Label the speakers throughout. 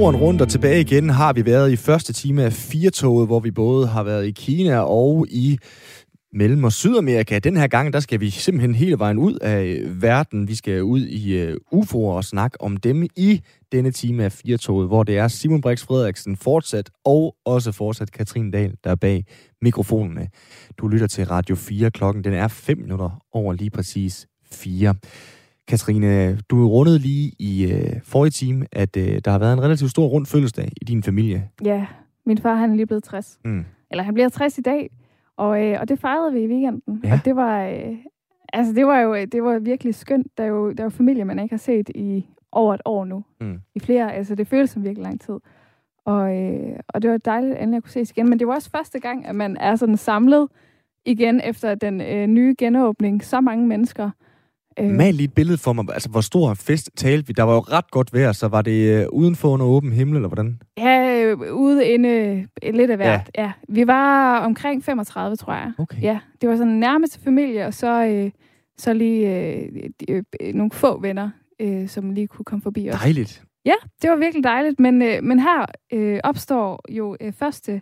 Speaker 1: jorden rundt og tilbage igen har vi været i første time af Firtoget, hvor vi både har været i Kina og i Mellem- og Sydamerika. Den her gang, der skal vi simpelthen hele vejen ud af øh, verden. Vi skal ud i øh, uh, UFO'er og snakke om dem i denne time af Firtoget, hvor det er Simon Brix Frederiksen fortsat, og også fortsat Katrin Dahl, der er bag mikrofonerne. Du lytter til Radio 4. Klokken den er 5 minutter over lige præcis 4. Katrine, du rundede lige i øh, forrige time, at øh, der har været en relativt stor rund fødselsdag i din familie.
Speaker 2: Ja, min far han er lige blevet 60.
Speaker 1: Mm.
Speaker 2: Eller han bliver 60 i dag, og, øh, og det fejrede vi i weekenden.
Speaker 1: Ja.
Speaker 2: Og det var, øh, altså det var jo det var virkelig skønt. Der er jo, der er jo familie, man ikke har set i over et år nu.
Speaker 1: Mm.
Speaker 2: I flere, altså det føles som virkelig lang tid. Og, øh, og det var dejligt at kunne ses igen. Men det var også første gang, at man er sådan samlet igen efter den øh, nye genåbning. Så mange mennesker. Øh,
Speaker 1: Mal lige et billede for mig. Altså, hvor stor en fest talte vi? Der var jo ret godt vejr, så var det øh, udenfor under åben himmel, eller hvordan?
Speaker 2: Ja, øh, ude inde øh, lidt af hvert. Ja. ja. Vi var omkring 35, tror jeg.
Speaker 1: Okay.
Speaker 2: Ja, det var sådan nærmeste familie, og så, øh, så lige øh, øh, øh, nogle få venner, øh, som lige kunne komme forbi os.
Speaker 1: Dejligt.
Speaker 2: Ja, det var virkelig dejligt, men, øh, men her øh, opstår jo øh, første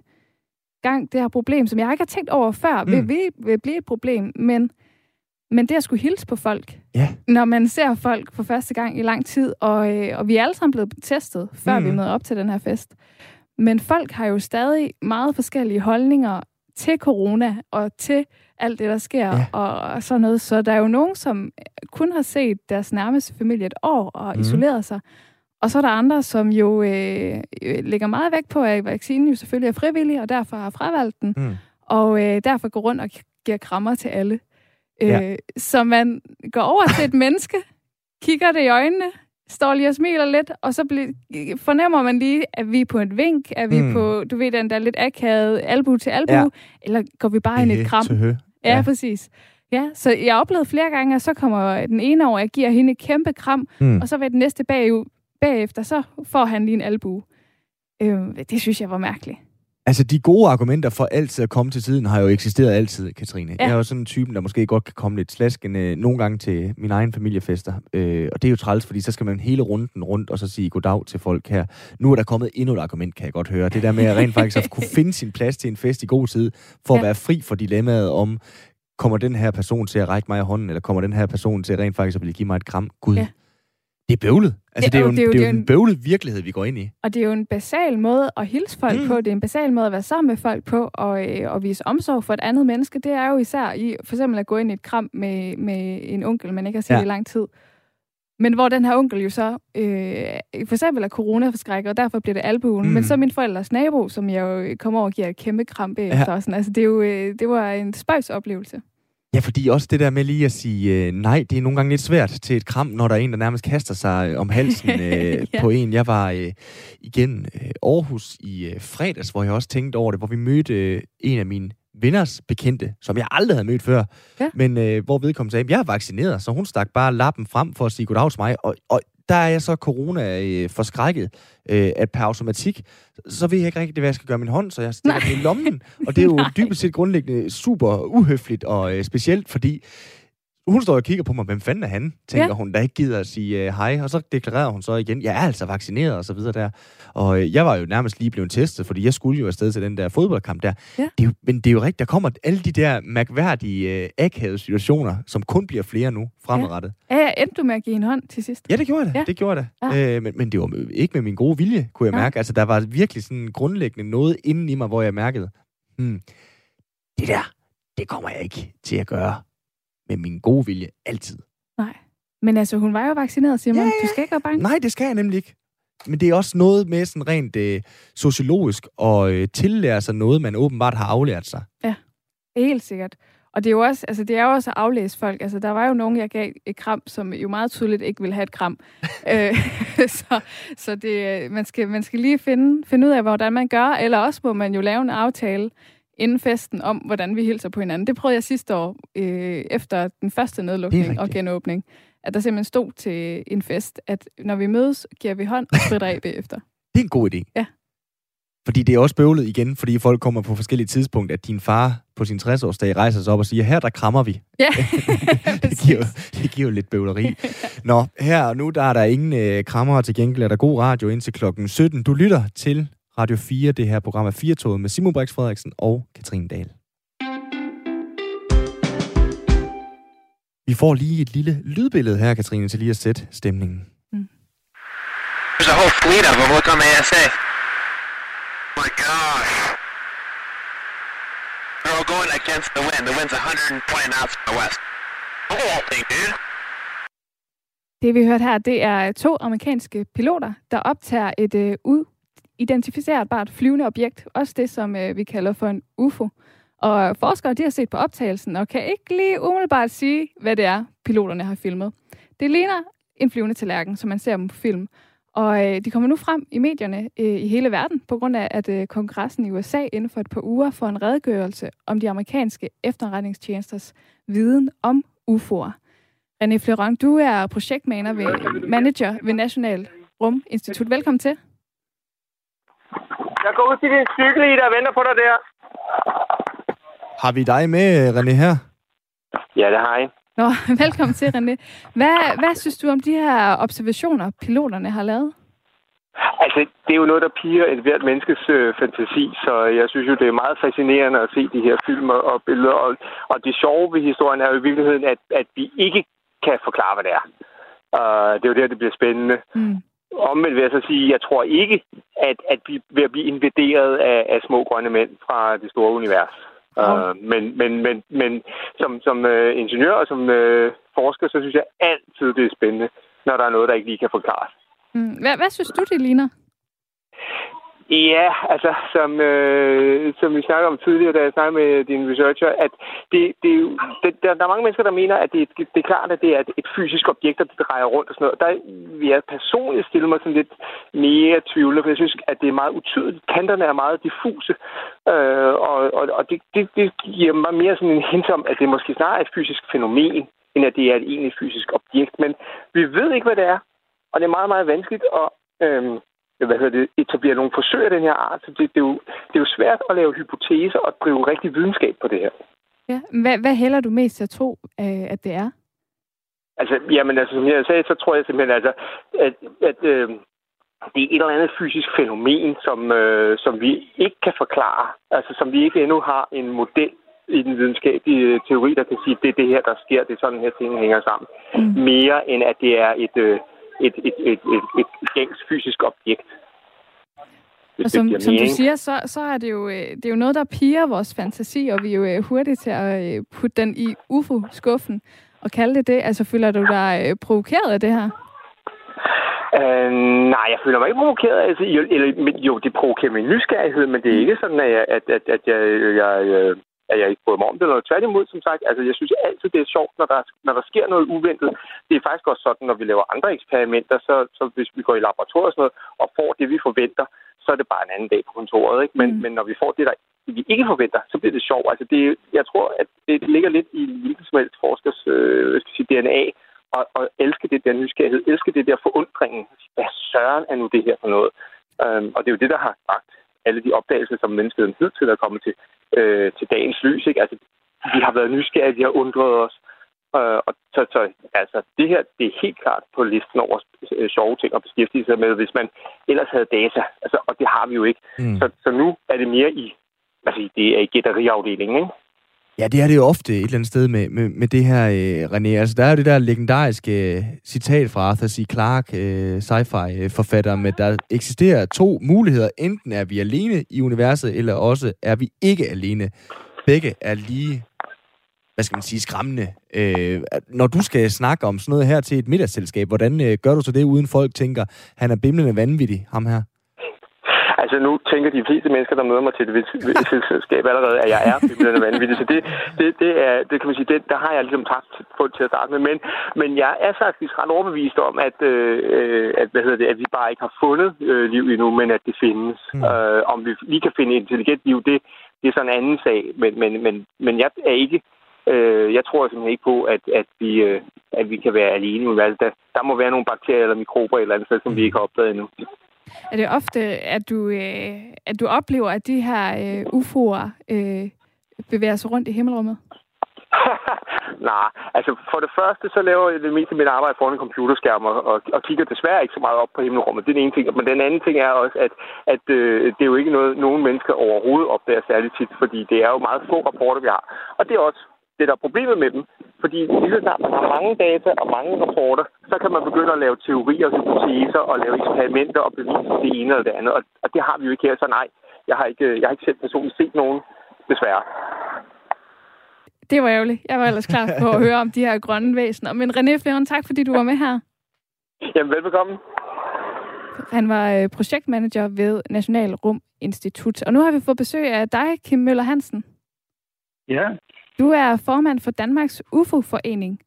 Speaker 2: gang det her problem, som jeg ikke har tænkt over før, mm. vil, vil, vil blive et problem, men, men det at skulle hilse på folk,
Speaker 1: Ja.
Speaker 2: når man ser folk for første gang i lang tid, og, øh, og vi er alle sammen blevet testet, før
Speaker 1: Mm.
Speaker 2: vi møder op til den her fest. Men folk har jo stadig meget forskellige holdninger til corona og til alt det, der sker
Speaker 1: Ja.
Speaker 2: og, og sådan noget. Så der er jo nogen, som kun har set deres nærmeste familie et år og mm. isoleret sig. Og så er der andre, som jo øh, øh, lægger meget vægt på, at vaccinen jo selvfølgelig er frivillig, og derfor har fravalgt den,
Speaker 1: Mm.
Speaker 2: og øh, derfor går rundt og giver krammer til alle.
Speaker 1: Ja.
Speaker 2: Øh, så man går over til et menneske, kigger det i øjnene, står lige og smiler lidt, og så bl- fornemmer man lige, at vi er på et vink, at vi
Speaker 1: Mm.
Speaker 2: på, du ved, den der lidt akavet albu til albu,
Speaker 1: Ja.
Speaker 2: ja. eller går vi bare ind i et kram? Ja,
Speaker 1: Ja.
Speaker 2: ja, præcis. Ja, så jeg oplevede flere gange, at så kommer den ene over, jeg giver hende et kæmpe kram,
Speaker 1: Mm.
Speaker 2: og så ved den næste bag, bagefter, så får han lige en albu. Øh, det synes jeg var mærkeligt.
Speaker 1: Altså, de gode argumenter for altid at komme til tiden har jo eksisteret altid, Katrine. Ja. Jeg er jo sådan en type, der måske godt kan komme lidt slaskende nogle gange til min egen familiefester. Øh, og det er jo træls, fordi så skal man hele runden rundt og så sige goddag til folk her. Nu er der kommet endnu et argument, kan jeg godt høre. Det der med at rent faktisk at kunne finde sin plads til en fest i god tid, for at
Speaker 2: Ja.
Speaker 1: være fri for dilemmaet om, kommer den her person til at række mig i hånden, eller kommer den her person til rent faktisk at ville give mig et kram? Gud,
Speaker 2: Ja.
Speaker 1: Det er bøvlet. Altså, det,
Speaker 2: Det
Speaker 1: er
Speaker 2: er
Speaker 1: jo en,
Speaker 2: det er jo-
Speaker 1: det er jo
Speaker 2: er
Speaker 1: en bøvlet virkelighed, vi går ind i.
Speaker 2: Og det er jo en basal måde at hilse folk
Speaker 1: Mm.
Speaker 2: på. Det er en basal måde at være sammen med folk på, og, øh, og vise omsorg for et andet menneske. Det er jo især i, for eksempel at gå ind i et kram med, med en onkel, man ikke har set
Speaker 1: Ja.
Speaker 2: i lang tid. Men hvor den her onkel jo så, øh, for eksempel er coronaforskrækket, og derfor bliver det albuen.
Speaker 1: Mm.
Speaker 2: Men så min forældres nabo, som jeg jo kommer over og giver et kæmpe kram bagefter.
Speaker 1: Ja.
Speaker 2: Ja. Sådan. Altså, det, er jo, øh, det var en spøjs oplevelse.
Speaker 1: Ja, fordi også det der med lige at sige øh, nej, det er nogle gange lidt svært til et kram, når der er en, der nærmest kaster sig øh, om halsen øh, ja.
Speaker 2: Ja.
Speaker 1: på en. Jeg var øh, igen øh, Aarhus i øh, fredags, hvor jeg også tænkte over det, hvor vi mødte øh, en af mine venners bekendte, som jeg aldrig havde mødt før,
Speaker 2: Ja.
Speaker 1: men øh, hvor vedkommende sagde, jeg er vaccineret, så hun stak bare lappen frem for at sige goddag til mig, og, og der er jeg så corona øh, forskrækket, øh, at per automatik, så ved jeg ikke rigtig, hvad jeg skal gøre med min hånd, så jeg stikker den i lommen. Og det er jo dybest set grundlæggende super uhøfligt og øh, specielt, fordi hun står og kigger på mig, hvem fanden er han, tænker ja.
Speaker 2: Ja.
Speaker 1: hun, der ikke gider at sige øh, hej, og så deklarerer hun så igen, jeg er altså vaccineret og så videre der. Og øh, jeg var jo nærmest lige blevet testet, fordi jeg skulle jo afsted til den der fodboldkamp der.
Speaker 2: Ja.
Speaker 1: Det er jo, men det er jo rigtigt, der kommer alle de der mærkværdige, øh, akavede situationer, som kun bliver flere nu fremadrettet.
Speaker 2: Ja, jeg endte du med at give en hånd til sidst.
Speaker 1: Ja, det gjorde jeg da. Ja.
Speaker 2: Ja.
Speaker 1: Det gjorde jeg da. Ja. Øh, men, men det var ikke med min gode vilje, kunne jeg
Speaker 2: Nej.
Speaker 1: mærke. Altså, der var virkelig sådan grundlæggende noget inden i mig, hvor jeg mærkede, hmm, det der, det kommer jeg ikke til at gøre med min gode vilje altid.
Speaker 2: Nej. Men altså, hun var jo vaccineret, Simon.
Speaker 1: Ja, ja,
Speaker 2: Du skal ikke være bange.
Speaker 1: Nej, det skal jeg nemlig ikke. Men det er også noget med sådan rent øh, sociologisk og øh, tillære sig noget, man åbenbart har aflært sig.
Speaker 2: Helt sikkert. Og det er jo også, altså det er jo også at aflæse folk. Altså, der var jo nogen, jeg gav et kram, som jo meget tydeligt ikke ville have et kram. øh, så så det, man, skal, man skal lige finde, finde ud af, hvordan man gør, eller også må man jo lave en aftale inden festen om, hvordan vi hilser på hinanden. Det prøvede jeg sidste år, øh, efter den første nedlukning og genåbning, at der simpelthen stod til en fest, at når vi mødes, giver vi hånd og spritter af bagefter.
Speaker 1: Det er en god idé.
Speaker 2: Ja.
Speaker 1: Fordi det er også bøvlet igen, fordi folk kommer på forskellige tidspunkter, at din far på sin 60-årsdag rejser sig op og siger, her der krammer vi.
Speaker 2: Ja,
Speaker 1: det, giver, det giver jo lidt bøvleri. Nå, her og nu, der er der ingen øh, krammer, til gengæld er der god radio indtil klokken 17. Du lytter til Radio 4, det her program er 4 med Simon Brix Frederiksen og Katrine Dahl. Vi får lige et lille lydbillede her, Katrine, til lige at sætte stemningen. Mm. There's a whole fleet of them. Look on the ASA. Oh my gosh. They're all going against the wind. The wind's 120 knots from the west. The whole thing, dude. Det vi hørte her, det er to amerikanske piloter, der optager et øh, identificerbart flyvende objekt. Også det, som øh, vi kalder for en UFO. Og forskere de har set på optagelsen og kan ikke lige umiddelbart sige, hvad det er, piloterne har filmet. Det ligner en flyvende tallerken, som man ser dem på film. Og øh, de kommer nu frem i medierne øh, i hele verden, på grund af, at øh, kongressen i USA inden for et par uger får en redegørelse om de amerikanske efterretningstjenesters viden om UFO'er. René Fleurant, du er projektmanager ved, manager ved National Rum Institut. Velkommen til.
Speaker 3: Jeg går ud til din cykel i, der venter på dig der.
Speaker 1: Har vi dig med, René, her?
Speaker 3: Ja, det har jeg.
Speaker 2: Nå, velkommen til, René. Hvad, hvad synes du om de her observationer, piloterne har lavet?
Speaker 3: Altså, det er jo noget, der piger et hvert menneskes øh, fantasi, så jeg synes jo, det er meget fascinerende at se de her film og billeder. Og, og det sjove ved historien er jo i virkeligheden, at, at vi ikke kan forklare, hvad det er. Uh, det er jo der, det bliver spændende. Mm. Omvendt vil jeg så sige, jeg tror ikke, at, at vi at blive invaderet af, af små grønne mænd fra det store univers. Uh, men men, men, men som, som uh, ingeniør og som uh, forsker, så synes jeg altid, det er spændende, når der er noget, der ikke lige kan forklares.
Speaker 2: Mm. Hvad, hvad synes du, det ligner?
Speaker 3: Ja, altså, som, øh, som vi snakkede om tidligere, da jeg snakkede med din researcher, at det, det, det, der, der er mange mennesker, der mener, at det, det, det er klart, at det er et, et fysisk objekt, der drejer rundt og sådan noget. Der vil jeg personligt stille mig sådan lidt mere tvivl, for jeg synes, at det er meget utydeligt. Kanterne er meget diffuse, øh, og, og, og det, det, det giver mig mere sådan en hint om, at det måske snarere er et fysisk fænomen, end at det er et egentlig fysisk objekt. Men vi ved ikke, hvad det er, og det er meget, meget vanskeligt at... Øh, hvad hedder det, etablere nogle forsøg af den her art. Så det, det, er jo, det er jo svært at lave hypoteser og drive rigtig videnskab på det her.
Speaker 2: Ja, hvad, hvad hælder du mest til at tro, øh, at det er?
Speaker 3: Altså, jamen, altså, som jeg sagde, så tror jeg simpelthen, altså, at, at øh, det er et eller andet fysisk fænomen, som, øh, som vi ikke kan forklare. Altså, som vi ikke endnu har en model i den videnskabelige teori, der kan sige, at det er det her, der sker, det er sådan her ting hænger sammen. Mm. Mere end at det er et, øh, et, et, et, et, et gængs fysisk objekt.
Speaker 2: Og som, som du siger, så, så er det, jo, øh, det er jo noget, der piger vores fantasi, og vi er jo øh, hurtige til at øh, putte den i UFO-skuffen og kalde det det. Altså, føler du dig provokeret af det her?
Speaker 3: Øh, nej, jeg føler mig ikke provokeret. Altså, jo, eller, jo, det provokerer min nysgerrighed, men det er ikke sådan, at jeg, at, at, at jeg, jeg, at jeg ikke bryder mig om det. Eller tværtimod, som sagt, altså jeg synes altid, det er sjovt, når der, når der sker noget uventet. Det er faktisk også sådan, når vi laver andre eksperimenter, så, så hvis vi går i laboratoriet og sådan noget, og får det, vi forventer, så er det bare en anden dag på kontoret. Ikke? Men, mm. men når vi får det, der vi ikke forventer, så bliver det sjovt. Altså det, jeg tror, at det ligger lidt i hvilken som helst forskers øh, skal sige, DNA, og, og elske det der nysgerrighed, elske det der forundringen. Hvad søren er nu det her for noget? Um, og det er jo det, der har sagt alle de opdagelser, som menneskeheden til at komme til, øh, til dagens lys. Ikke? Altså, vi har været nysgerrige, vi har undret os. Øh, og så, så altså, det her, det er helt klart på listen over øh, sjove ting at beskæftige sig med, hvis man ellers havde data. Altså, og det har vi jo ikke. Mm. Så, så nu er det mere i, altså, det er i gætteriafdelingen, ikke?
Speaker 1: Ja, det er det jo ofte et eller andet sted med, med, med det her, øh, René. Altså, der er jo det der legendariske øh, citat fra Arthur C. Clarke, øh, sci-fi-forfatter, med der eksisterer to muligheder. Enten er vi alene i universet, eller også er vi ikke alene. Begge er lige, hvad skal man sige, skræmmende. Øh, når du skal snakke om sådan noget her til et middagsselskab, hvordan øh, gør du så det, uden folk tænker, han er bimlende vanvittig, ham her?
Speaker 3: Altså nu tænker de fleste mennesker, der møder mig til et selskab allerede, at jeg er bimlende vanvittig. Så det, det, det, er, det kan man sige, det, der har jeg ligesom tabt på til at starte med. Men, men jeg er faktisk ret overbevist om, at, øh, at, hvad hedder det, at vi bare ikke har fundet øh, liv endnu, men at det findes. Mm. Øh, om vi lige kan finde intelligent liv, det, det er sådan en anden sag. Men, men, men, men jeg er ikke Øh, jeg tror simpelthen ikke på, at, at, vi, øh, at vi kan være alene. Altså, der, der må være nogle bakterier eller mikrober eller andet sted, som vi ikke har opdaget endnu.
Speaker 2: Er det ofte, at du, øh, at du oplever, at de her øh, UFO'er øh, bevæger sig rundt i himmelrummet?
Speaker 3: Nej, altså for det første, så laver jeg det meste af mit arbejde foran en computerskærm og, og, og kigger desværre ikke så meget op på himmelrummet. Det er den ene ting. Men den anden ting er også, at, at øh, det er jo ikke noget, nogen mennesker overhovedet opdager særligt tit, fordi det er jo meget få rapporter, vi har. Og det er også det, der er problemet med dem. Fordi lige så snart man har mange data og mange rapporter, så kan man begynde at lave teorier og hypoteser og lave eksperimenter og bevise det ene eller det andet. Og, og det har vi jo ikke her, så nej, jeg har ikke, jeg har ikke selv personligt set nogen, desværre.
Speaker 2: Det var ærgerligt. Jeg var ellers klar på at høre om de her grønne væsener. Men René Fleron, tak fordi du var med her.
Speaker 3: Jamen, velbekomme.
Speaker 2: Han var øh, projektmanager ved National Rum Institut. Og nu har vi fået besøg af dig, Kim Møller Hansen.
Speaker 4: Ja.
Speaker 2: Du er formand for Danmarks UFO-forening.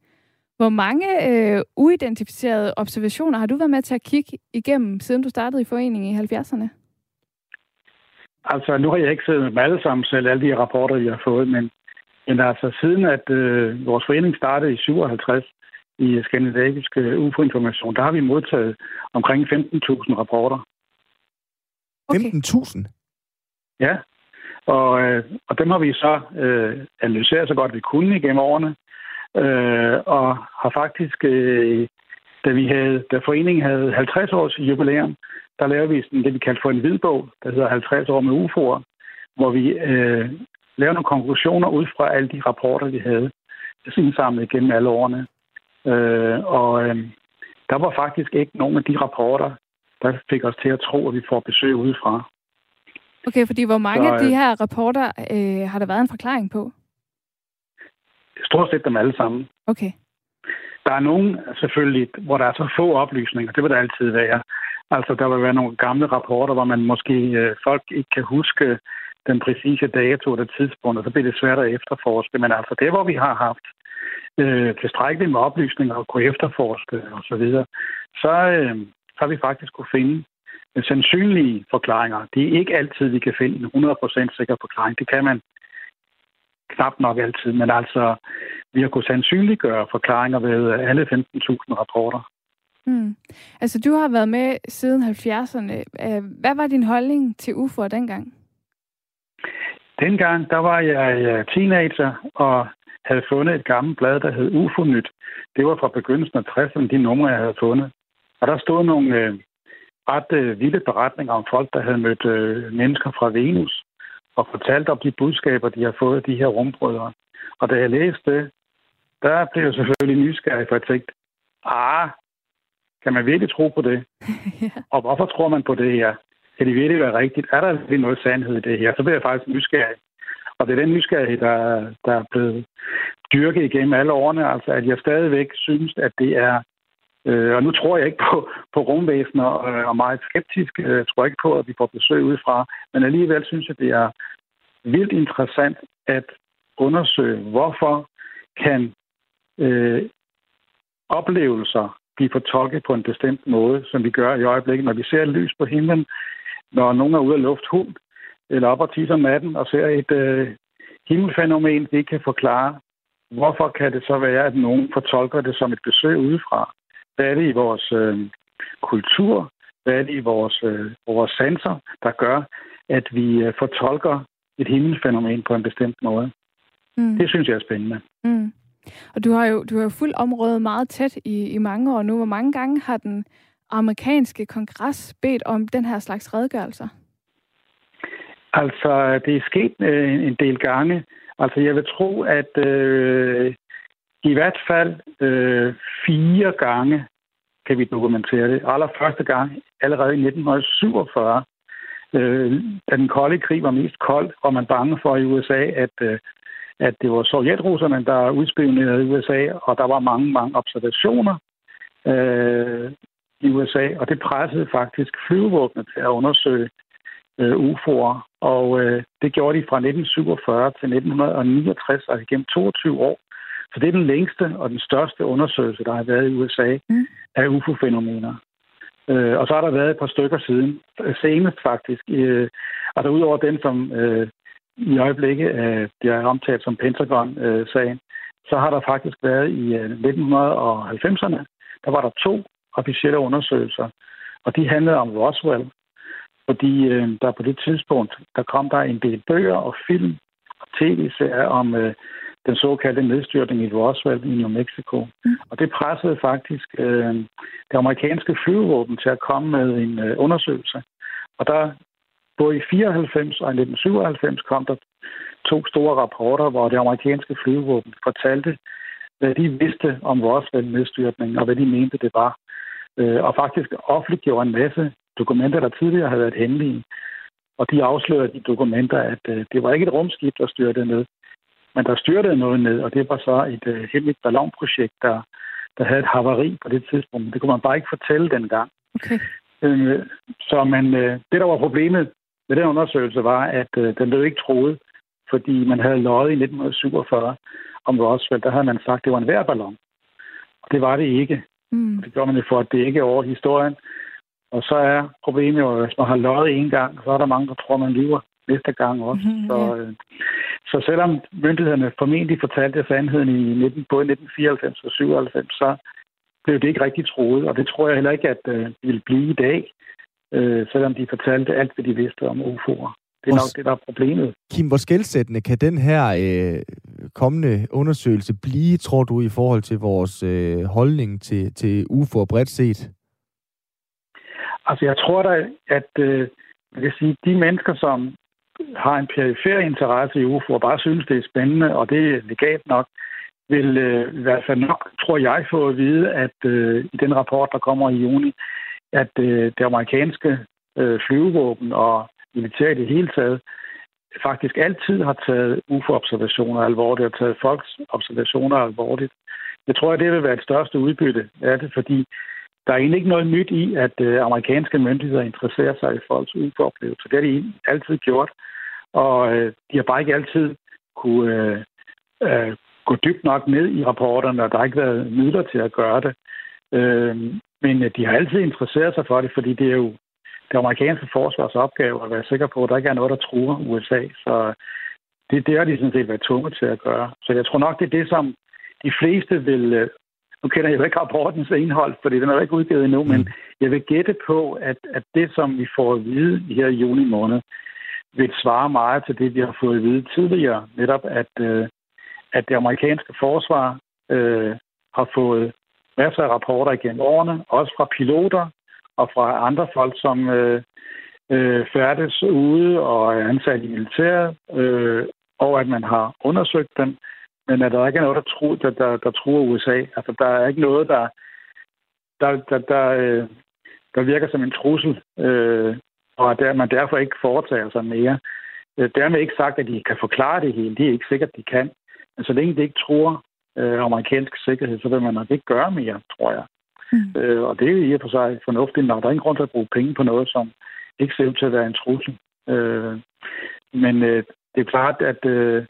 Speaker 2: Hvor mange øh, uidentificerede observationer har du været med til at kigge igennem, siden du startede i foreningen i 70'erne?
Speaker 4: Altså, nu har jeg ikke siddet med alle sammen selv, alle de rapporter, vi har fået, men men altså, siden at øh, vores forening startede i 57 i skandinavisk øh, UFO-information, der har vi modtaget omkring 15.000 rapporter.
Speaker 1: Okay. 15.000?
Speaker 4: Ja, og, øh, og dem har vi så øh, analyseret så godt vi kunne igennem årene, øh, og har faktisk, øh, da, vi havde, da foreningen havde 50 års jubilæum, der lavede vi sådan det, vi kaldte for en hvidbog, der hedder 50 år med UFO'er, hvor vi øh, lavede nogle konklusioner ud fra alle de rapporter, vi havde indsamlet gennem alle årene. Øh, og øh, der var faktisk ikke nogen af de rapporter, der fik os til at tro, at vi får besøg udefra.
Speaker 2: Okay, fordi hvor mange Så, af de her rapporter øh, har der været en forklaring på?
Speaker 4: Stort set dem alle sammen.
Speaker 2: Okay.
Speaker 4: Der er nogen selvfølgelig, hvor der er så få oplysninger. Det vil der altid være. Altså, der vil være nogle gamle rapporter, hvor man måske øh, folk ikke kan huske den præcise dato eller tidspunkt, og så bliver det svært at efterforske. Men altså det, hvor vi har haft øh, tilstrækkeligt med oplysninger og kunne efterforske osv., så, videre, så, øh, så har vi faktisk kunne finde sandsynlige forklaringer. Det er ikke altid, vi kan finde en 100% sikker forklaring. Det kan man knap nok altid, men altså, vi har kunnet sandsynliggøre forklaringer ved alle 15.000 rapporter.
Speaker 2: Hmm. Altså, du har været med siden 70'erne. Hvad var din holdning til UFO'er dengang?
Speaker 4: Dengang, der var jeg teenager og havde fundet et gammelt blad, der hed UFO-nyt. Det var fra begyndelsen af 60'erne, de numre, jeg havde fundet. Og der stod nogle øh, ret øh, vilde beretninger om folk, der havde mødt øh, mennesker fra Venus og fortalt om de budskaber, de har fået af de her rumbrødre. Og da jeg læste det, der blev jeg selvfølgelig nysgerrig, for jeg tænkte, ah, kan man virkelig tro på det? ja. Og hvorfor tror man på det her? kan det virkelig være rigtigt? Er der noget sandhed i det her? Så bliver jeg faktisk nysgerrig. Og det er den nysgerrighed, der, der er blevet dyrket igennem alle årene. Altså, at jeg stadigvæk synes, at det er... Øh, og nu tror jeg ikke på, på rumvæsener og, og meget skeptisk. Øh, jeg tror ikke på, at vi får besøg udefra. Men alligevel synes jeg, det er vildt interessant at undersøge, hvorfor kan øh, oplevelser blive fortolket på en bestemt måde, som vi gør i øjeblikket. Når vi ser et lys på himlen, når nogen er ude at lufte hund, eller op og tisse om natten, og ser et øh, himmelfænomen, vi ikke kan forklare, hvorfor kan det så være, at nogen fortolker det som et besøg udefra? Hvad er det i vores øh, kultur? Hvad er det i vores, øh, vores sanser, der gør, at vi øh, fortolker et himmelfænomen på en bestemt måde? Mm. Det synes jeg er spændende.
Speaker 2: Mm. Og du har jo du har jo fuldt området meget tæt i, i mange år nu. Hvor mange gange har den amerikanske kongres bedt om den her slags redegørelser?
Speaker 4: Altså, det er sket øh, en del gange. Altså, jeg vil tro, at øh, i hvert fald øh, fire gange kan vi dokumentere det. Allerførste gang, allerede i 1947, øh, da den kolde krig var mest kold, var man bange for i USA, at, øh, at det var sovjetrusserne, der udspionerede USA, og der var mange, mange observationer øh, i USA, og det pressede faktisk flyvevåbnet til at undersøge øh, UFO'er. Og øh, det gjorde de fra 1947 til 1969, altså gennem 22 år. Så det er den længste og den største undersøgelse, der har været i USA mm. af UFO-fænomener. Øh, og så har der været et par stykker siden, senest faktisk. Øh, altså udover den, som øh, i øjeblikket øh, bliver omtalt som Pentagon-sagen, så har der faktisk været i øh, 1990'erne, der var der to officielle undersøgelser, Og de handlede om Roswell, fordi øh, der på det tidspunkt, der kom der en del bøger og film og tv-serier om øh, den såkaldte nedstyrtning i Roswell i New Mexico. Mm. Og det pressede faktisk øh, det amerikanske flyvevåben til at komme med en øh, undersøgelse. Og der både i 94 og i 1997 kom der to store rapporter, hvor det amerikanske flyvevåben fortalte, hvad de vidste om Roswell-nedstyrtningen, og hvad de mente, det var. Øh, og faktisk offentliggjorde en masse dokumenter, der tidligere havde været hemmelige. Og de afslørede de dokumenter, at øh, det var ikke et rumskib, der styrtede ned, men der styrtede noget ned, og det var så et øh, hemmeligt ballonprojekt, der, der havde et havari på det tidspunkt. Det kunne man bare ikke fortælle dengang.
Speaker 2: Okay.
Speaker 4: Øh, så man, øh, det, der var problemet med den undersøgelse, var, at øh, den blev ikke troet, fordi man havde løjet i 1947 om Roswell. Der havde man sagt, at det var en værballon. Og det var det ikke. Mm. Det gjorde man jo for at dække over historien. Og så er problemet jo, at hvis man har løjet en gang, så er der mange, der tror, man lyver næste gang også. Mm, så, øh, så selvom myndighederne formentlig fortalte sandheden i 19, både 1994 og 97, så blev det ikke rigtig troet. Og det tror jeg heller ikke, at øh, det vil blive i dag, øh, selvom de fortalte alt, hvad de vidste om UFO'er. Det er nok det, der er problemet.
Speaker 1: Kim, hvor skældsættende kan den her øh, kommende undersøgelse blive, tror du, i forhold til vores øh, holdning til, til UFO'er bredt set?
Speaker 4: Altså, jeg tror da, at øh, jeg kan sige, de mennesker, som har en perifer interesse i UFO og bare synes, det er spændende, og det er legalt nok, vil øh, i hvert fald nok, tror jeg, få at vide, at øh, i den rapport, der kommer i juni, at øh, det amerikanske øh, flyvevåben og militær i det hele taget faktisk altid har taget UFO-observationer alvorligt og taget folks observationer alvorligt. Jeg tror, at det vil være det største udbytte af det, fordi der er egentlig ikke noget nyt i, at øh, amerikanske myndigheder interesserer sig i folks UFO-oplevelser. Det har de altid gjort, og øh, de har bare ikke altid kunne øh, øh, gå dybt nok ned i rapporterne, og der har ikke været midler til at gøre det. Øh, men øh, de har altid interesseret sig for det, fordi det er jo det amerikanske forsvars opgave at være sikker på, at der ikke er noget, der truer USA. Så øh, det, det har de sådan set været tunge til at gøre. Så jeg tror nok, det er det, som de fleste vil... Øh, nu kender jeg jo ikke rapportens indhold, fordi den er ikke udgivet endnu, mm. men jeg vil gætte på, at, at det, som vi får at vide her i juni måned, vil svare meget til det, vi har fået at vide tidligere. Netop, at, øh, at det amerikanske forsvar øh, har fået masser af rapporter igennem årene, også fra piloter, og fra andre folk, som øh, øh, færdes ude og er ansat i militæret, øh, og at man har undersøgt dem, men at der ikke er noget, der, tro, der, der, der truer USA. Altså, der er ikke noget, der, der, der, der, øh, der virker som en trussel, øh, og at man derfor ikke foretager sig mere. Øh, dermed ikke sagt, at de kan forklare det hele. Det er ikke sikkert, de kan. Men så længe det ikke truer øh, amerikansk sikkerhed, så vil man nok ikke gøre mere, tror jeg. Mm. Øh, og det er i og for sig fornuftigt nok. Der er ingen grund til at bruge penge på noget, som ikke ser ud til at være en trussel. Øh, men øh, det er klart, at øh,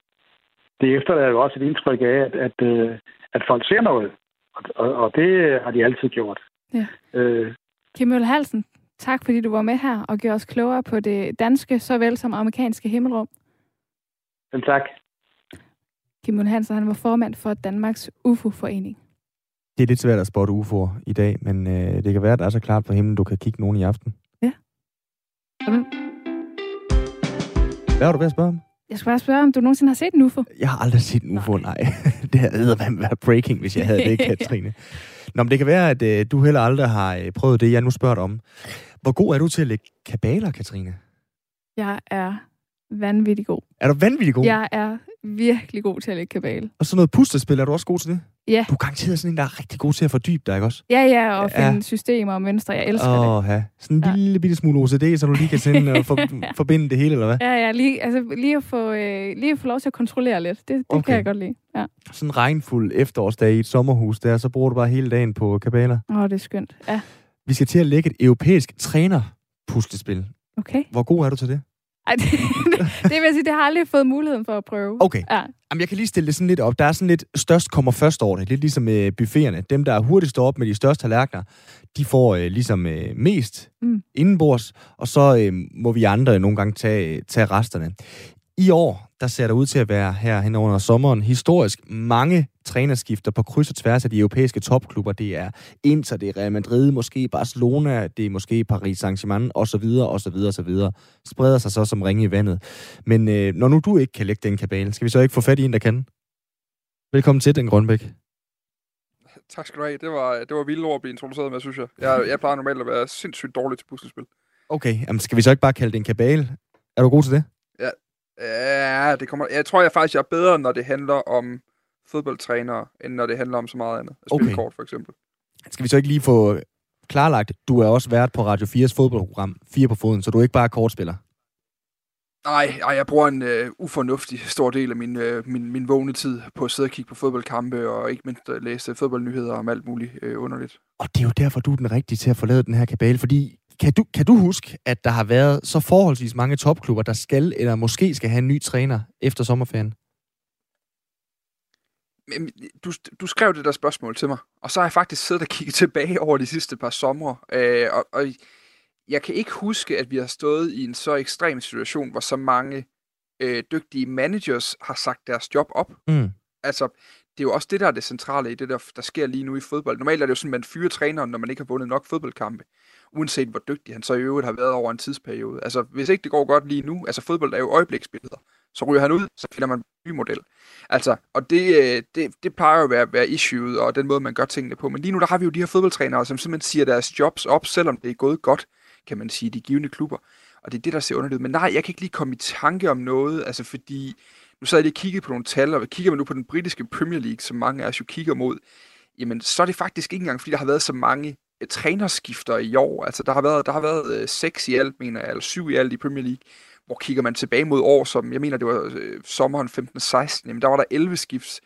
Speaker 4: det efterlader jo også et indtryk af, at, at, øh, at folk ser noget. Og, og det har de altid gjort.
Speaker 2: Ja. Øh, Kim Møller Halsen, tak fordi du var med her og gjorde os klogere på det danske, såvel som amerikanske himmelrum.
Speaker 4: Selv tak.
Speaker 2: Kim Møller Hansen, han var formand for Danmarks UFO-forening.
Speaker 1: Det er lidt svært at spotte UFO'er i dag, men øh, det kan være, at der er så klart på himlen, du kan kigge nogen i aften.
Speaker 2: Ja.
Speaker 1: Hvad var du ved at spørge om?
Speaker 2: Jeg skal bare spørge, om du nogensinde har set en UFO?
Speaker 1: Jeg har aldrig set en UFO, nej. nej. det havde været breaking, hvis jeg havde det, Katrine. Nå, men det kan være, at øh, du heller aldrig har øh, prøvet det, jeg nu spørger dig om. Hvor god er du til at lægge kabaler, Katrine?
Speaker 2: Jeg er vanvittig god.
Speaker 1: Er du vanvittig god?
Speaker 2: Jeg er virkelig god til at lægge kabale.
Speaker 1: Og så noget puslespil, er du også god til det?
Speaker 2: Ja.
Speaker 1: Du er garanteret sådan en, der er rigtig god til at fordybe dig, ikke også?
Speaker 2: Ja, ja, og finde ja. systemer og mønstre. Jeg elsker
Speaker 1: oh, det. Ja. Sådan en ja. lille bitte smule OCD, så du lige kan sende og for, forbinde det hele, eller hvad?
Speaker 2: Ja, ja, lige, altså, lige, at få, øh, lige at få lov til at kontrollere lidt. Det, det okay. kan jeg godt lide. Ja.
Speaker 1: Sådan en regnfuld efterårsdag i et sommerhus der, så bruger du bare hele dagen på kabaler.
Speaker 2: Åh, oh, det er skønt. Ja.
Speaker 1: Vi skal til at lægge et europæisk træner-puslespil.
Speaker 2: Okay.
Speaker 1: Hvor god er du til det?
Speaker 2: Ej, det, det, vil sige, det har jeg aldrig fået muligheden for at prøve.
Speaker 1: Okay. Ja. Jamen, jeg kan lige stille det sådan lidt op. Der er sådan lidt, størst kommer først over det. Lidt ligesom med buffeterne. Dem, der er hurtigst op med de største tallerkener, de får øh, ligesom øh, mest mm. indenbords, og så øh, må vi andre nogle gange tage, tage resterne. I år, der ser der ud til at være her hen over sommeren historisk mange trænerskifter på kryds og tværs af de europæiske topklubber. Det er Inter, det er Real Madrid, måske Barcelona, det er måske Paris Saint-Germain osv. osv. osv. Spreder sig så som ringe i vandet. Men øh, når nu du ikke kan lægge den kabale, skal vi så ikke få fat i en, der kan? Velkommen til, Den Grønbæk.
Speaker 5: Tak skal du have. Det var, det var vildt ord at blive introduceret med, synes jeg. jeg. Jeg plejer normalt at være sindssygt dårlig til puslespil.
Speaker 1: Okay, jamen skal vi så ikke bare kalde det en kabale? Er du god til det?
Speaker 5: Ja, det kommer, jeg tror jeg faktisk, jeg er bedre, når det handler om fodboldtrænere, end når det handler om så meget andet. At okay. kort, for eksempel.
Speaker 1: Skal vi så ikke lige få klarlagt, du er også vært på Radio 4's fodboldprogram, 4 på foden, så du er ikke bare kortspiller?
Speaker 5: Nej, ej, jeg bruger en uh, ufornuftig stor del af min, uh, min, min vågne tid på at sidde og kigge på fodboldkampe, og ikke mindst at læse fodboldnyheder om alt muligt uh, underligt.
Speaker 1: Og det er jo derfor, du er den rigtige til at forlade den her kabale, fordi kan du, kan du huske, at der har været så forholdsvis mange topklubber, der skal eller måske skal have en ny træner efter sommerferien?
Speaker 5: Du, du skrev det der spørgsmål til mig, og så har jeg faktisk siddet og kigget tilbage over de sidste par somre, øh, og, og jeg kan ikke huske, at vi har stået i en så ekstrem situation, hvor så mange øh, dygtige managers har sagt deres job op. Mm. Altså, det er jo også det, der er det centrale i det, der, der sker lige nu i fodbold. Normalt er det jo sådan, at man fyrer træneren, når man ikke har vundet nok fodboldkampe. Uanset hvor dygtig han så i øvrigt har været over en tidsperiode. Altså, hvis ikke det går godt lige nu, altså fodbold er jo øjebliksbilleder. Så ryger han ud, så finder man en ny model. Altså, og det, øh, det, det plejer jo at være, være issueet, og den måde, man gør tingene på. Men lige nu, der har vi jo de her fodboldtrænere, som simpelthen siger deres jobs op, selvom det er gået godt kan man sige, de givende klubber. Og det er det, der ser underligt Men nej, jeg kan ikke lige komme i tanke om noget, altså fordi, nu så jeg lige kigget på nogle tal, og kigger man nu på den britiske Premier League, som mange af os jo kigger mod, jamen så er det faktisk ikke engang, fordi der har været så mange trænerskifter i år. Altså der har været, der har været uh, seks i alt, mener jeg, eller syv i alt i Premier League. Hvor kigger man tilbage mod år, som jeg mener, det var uh, sommeren 15-16, jamen der var der 11 skifts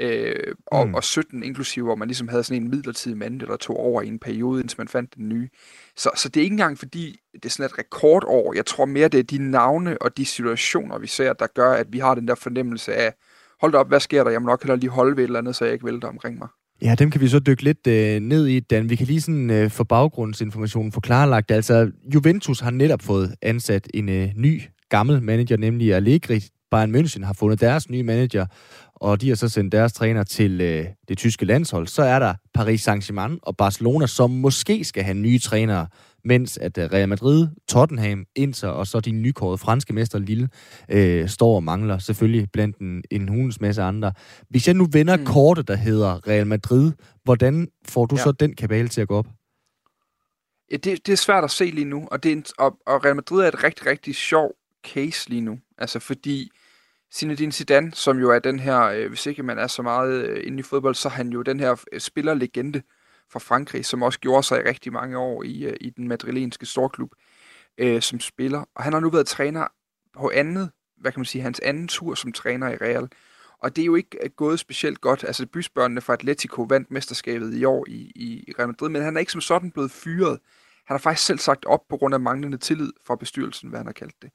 Speaker 5: øh, og, mm. og 17 inklusive, hvor man ligesom havde sådan en midlertidig mand, der tog over i en periode, indtil man fandt den nye. Så, så det er ikke engang fordi, det er sådan et rekordår. Jeg tror mere, det er de navne og de situationer, vi ser, der gør, at vi har den der fornemmelse af, hold da op, hvad sker der? Jeg må nok hellere lige holde ved et eller andet, så jeg ikke vælter omkring mig.
Speaker 1: Ja, dem kan vi så dykke lidt øh, ned i, Dan. Vi kan lige sådan øh, for baggrundsinformationen forklarlagt. Altså, Juventus har netop fået ansat en øh, ny gammel manager, nemlig Allegri. Bayern München har fundet deres nye manager, og de har så sendt deres træner til øh, det tyske landshold. Så er der Paris Saint-Germain og Barcelona, som måske skal have nye trænere, mens at øh, Real Madrid, Tottenham, Inter og så de nykårede franske mester Lille øh, står og mangler, selvfølgelig blandt en, en hulens masse andre. Hvis jeg nu vender mm. kortet, der hedder Real Madrid, hvordan får du ja. så den kabale til at gå op?
Speaker 5: Ja, det, det er svært at se lige nu, og, det er en, og, og Real Madrid er et rigtig, rigtig sjov case lige nu. Altså fordi Zinedine Zidane, som jo er den her, øh, hvis ikke man er så meget øh, inde i fodbold, så er han jo den her øh, spillerlegende fra Frankrig, som også gjorde sig i rigtig mange år i, øh, i den madrilenske storklub øh, som spiller. Og han har nu været træner på andet, hvad kan man sige, hans anden tur som træner i Real. Og det er jo ikke øh, gået specielt godt. Altså bysbørnene fra Atletico vandt mesterskabet i år i, i Real Madrid, men han er ikke som sådan blevet fyret. Han har faktisk selv sagt op på grund af manglende tillid fra bestyrelsen, hvad han har kaldt det.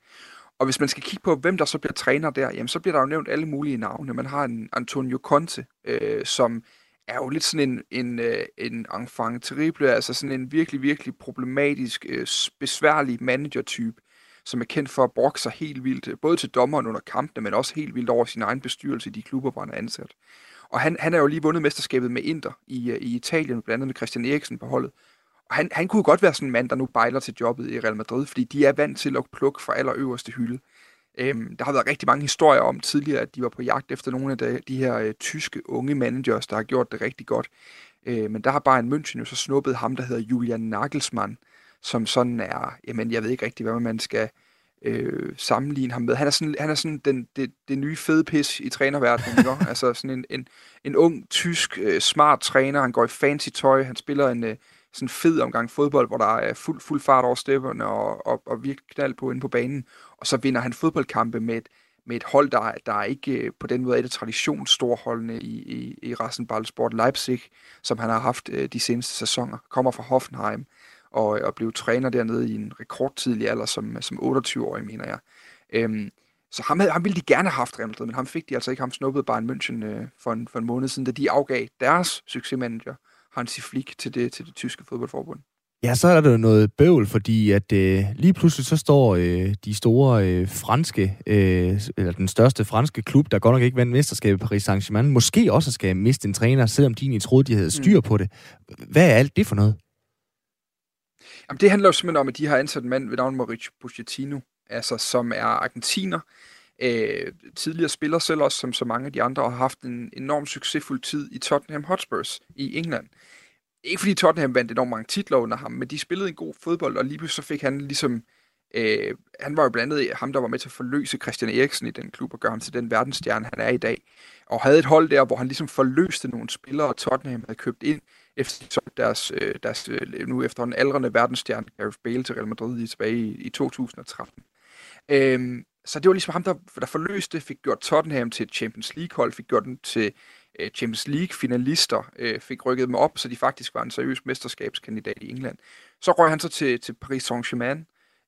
Speaker 5: Og hvis man skal kigge på, hvem der så bliver træner der, jamen så bliver der jo nævnt alle mulige navne. Man har en Antonio Conte, øh, som er jo lidt sådan en, en, øh, en enfant terrible, altså sådan en virkelig, virkelig problematisk, øh, besværlig manager-type, som er kendt for at brokke sig helt vildt, øh, både til dommeren under kampene, men også helt vildt over sin egen bestyrelse i de klubber, hvor han er ansat. Og han, han er jo lige vundet mesterskabet med Inter i, øh, i Italien, blandt andet med Christian Eriksen på holdet han, han kunne godt være sådan en mand, der nu bejler til jobbet i Real Madrid, fordi de er vant til at plukke fra allerøverste hylde. Øhm, der har været rigtig mange historier om tidligere, at de var på jagt efter nogle af de, de her øh, tyske unge managers, der har gjort det rigtig godt. Øh, men der har Bayern München jo så snuppet ham, der hedder Julian Nagelsmann, som sådan er, jamen jeg ved ikke rigtig, hvad man skal øh, sammenligne ham med. Han er sådan, han er sådan den, det, det nye fede pis i trænerverdenen, ikke? altså sådan en, en, en ung, tysk, øh, smart træner, han går i fancy tøj, han spiller en, øh, sådan fed omgang fodbold, hvor der er fuld, fuld fart over stepperne og, og, og virkelig knald på inde på banen. Og så vinder han fodboldkampe med et, med et hold, der, der er ikke øh, på den måde et af traditionsstorholdene i, i, i Rassenballsport Leipzig, som han har haft øh, de seneste sæsoner. Kommer fra Hoffenheim og, øh, og blev træner dernede i en rekordtidlig alder som, som 28-årig, mener jeg. Øhm, så ham, ham ville de gerne have haft Real Madrid, men ham fik de altså ikke. Ham snuppede Bayern München øh, for, en, for en måned siden, da de afgav deres succesmanager Hansi Flick til det, til det tyske fodboldforbund.
Speaker 1: Ja, så er der noget bøvl, fordi at øh, lige pludselig så står øh, de store øh, franske, øh, eller den største franske klub, der godt nok ikke vandt mesterskabet Paris Saint-Germain, måske også skal miste en træner, selvom de egentlig troede, de havde styr mm. på det. Hvad er alt det for noget?
Speaker 5: Jamen, det handler jo simpelthen om, at de har ansat en mand ved navn Mauricio Pochettino, altså, som er argentiner, øh, tidligere spiller selv også, som så mange af de andre, og har haft en enorm succesfuld tid i Tottenham Hotspurs i England. Ikke fordi Tottenham vandt enormt mange titler under ham, men de spillede en god fodbold, og lige pludselig så fik han ligesom... Øh, han var jo blandt andet ham, der var med til at forløse Christian Eriksen i den klub og gøre ham til den verdensstjerne, han er i dag. Og havde et hold der, hvor han ligesom forløste nogle spillere, og Tottenham havde købt ind, efter de deres, øh, deres øh, nu efter en aldrende verdensstjerne, Gareth Bale til Real Madrid tilbage i, i 2013. Øhm, så det var ligesom ham, der, der forløste, fik gjort Tottenham til Champions League-hold, fik gjort den til øh, Champions League-finalister, øh, fik rykket dem op, så de faktisk var en seriøs mesterskabskandidat i England. Så røg han så til, til Paris Saint-Germain,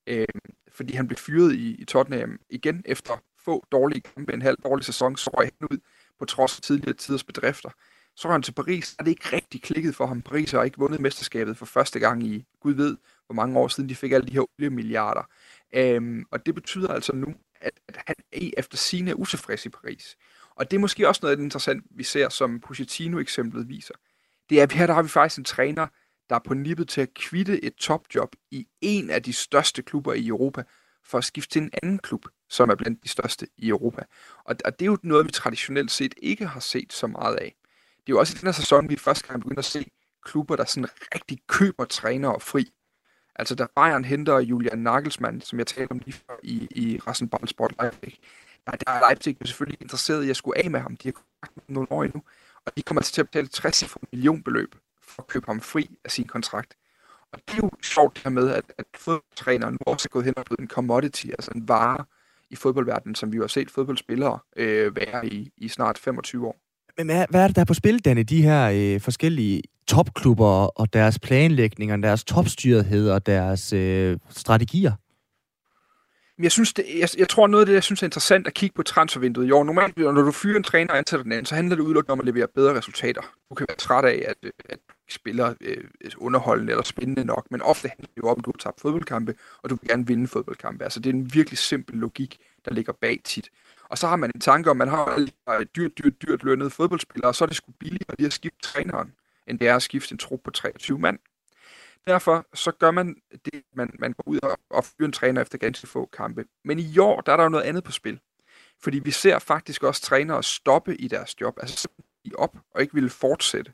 Speaker 5: øh, fordi han blev fyret i, i Tottenham igen efter få dårlige kampe, en halv dårlig sæson, så røg han ud på trods af tidligere tiders bedrifter. Så røg han til Paris, og det ikke rigtig klikket for ham. Paris har ikke vundet mesterskabet for første gang i, Gud ved, hvor mange år siden de fik alle de her oliemilliarder. Øhm, og det betyder altså nu, at, at han er efter sine er utilfreds i Paris. Og det er måske også noget af det interessant, vi ser, som Pochettino-eksemplet viser. Det er, at her der har vi faktisk en træner, der er på nippet til at kvitte et topjob i en af de største klubber i Europa, for at skifte til en anden klub, som er blandt de største i Europa. Og, og det er jo noget, vi traditionelt set ikke har set så meget af. Det er jo også i den her sæson, vi første gang begynder at se klubber, der sådan rigtig køber trænere fri. Altså, da Bayern henter Julian Nagelsmann, som jeg talte om lige før i, i Rassenballsport Leipzig, der, der er Leipzig selvfølgelig interesseret i at skulle af med ham. De har kunnet nogle år endnu. Og de kommer til at betale 60 millionbeløb for at købe ham fri af sin kontrakt. Og det er jo sjovt det her med, at, at fodboldtræneren nu også er gået hen og blevet en commodity, altså en vare i fodboldverdenen, som vi jo har set fodboldspillere øh, være i, i snart 25 år.
Speaker 1: Men hvad, hvad er det, der er på spil, Danne? De her øh, forskellige topklubber og deres planlægninger, deres topstyrethed og deres øh, strategier?
Speaker 5: Jeg, synes, det, jeg, jeg tror noget af det, jeg synes er interessant at kigge på transfervinduet i år. Normalt, når du fyrer en træner og ansætter den anden, så handler det udelukkende om at levere bedre resultater. Du kan være træt af, at, øh, at spiller øh, underholdende eller spændende nok, men ofte handler det jo om, at du har tabt fodboldkampe, og du vil gerne vinde fodboldkampe. Altså det er en virkelig simpel logik, der ligger bag tit. Og så har man en tanke om, at man har dyrt, dyrt, dyrt lønnet fodboldspillere, og så er det sgu billigere lige at skifte træneren, end det er at skifte en trup på 23 mand. Derfor så gør man det, man, man går ud og, og fyrer en træner efter ganske få kampe. Men i år, der er der jo noget andet på spil. Fordi vi ser faktisk også trænere stoppe i deres job, altså i op og ikke ville fortsætte.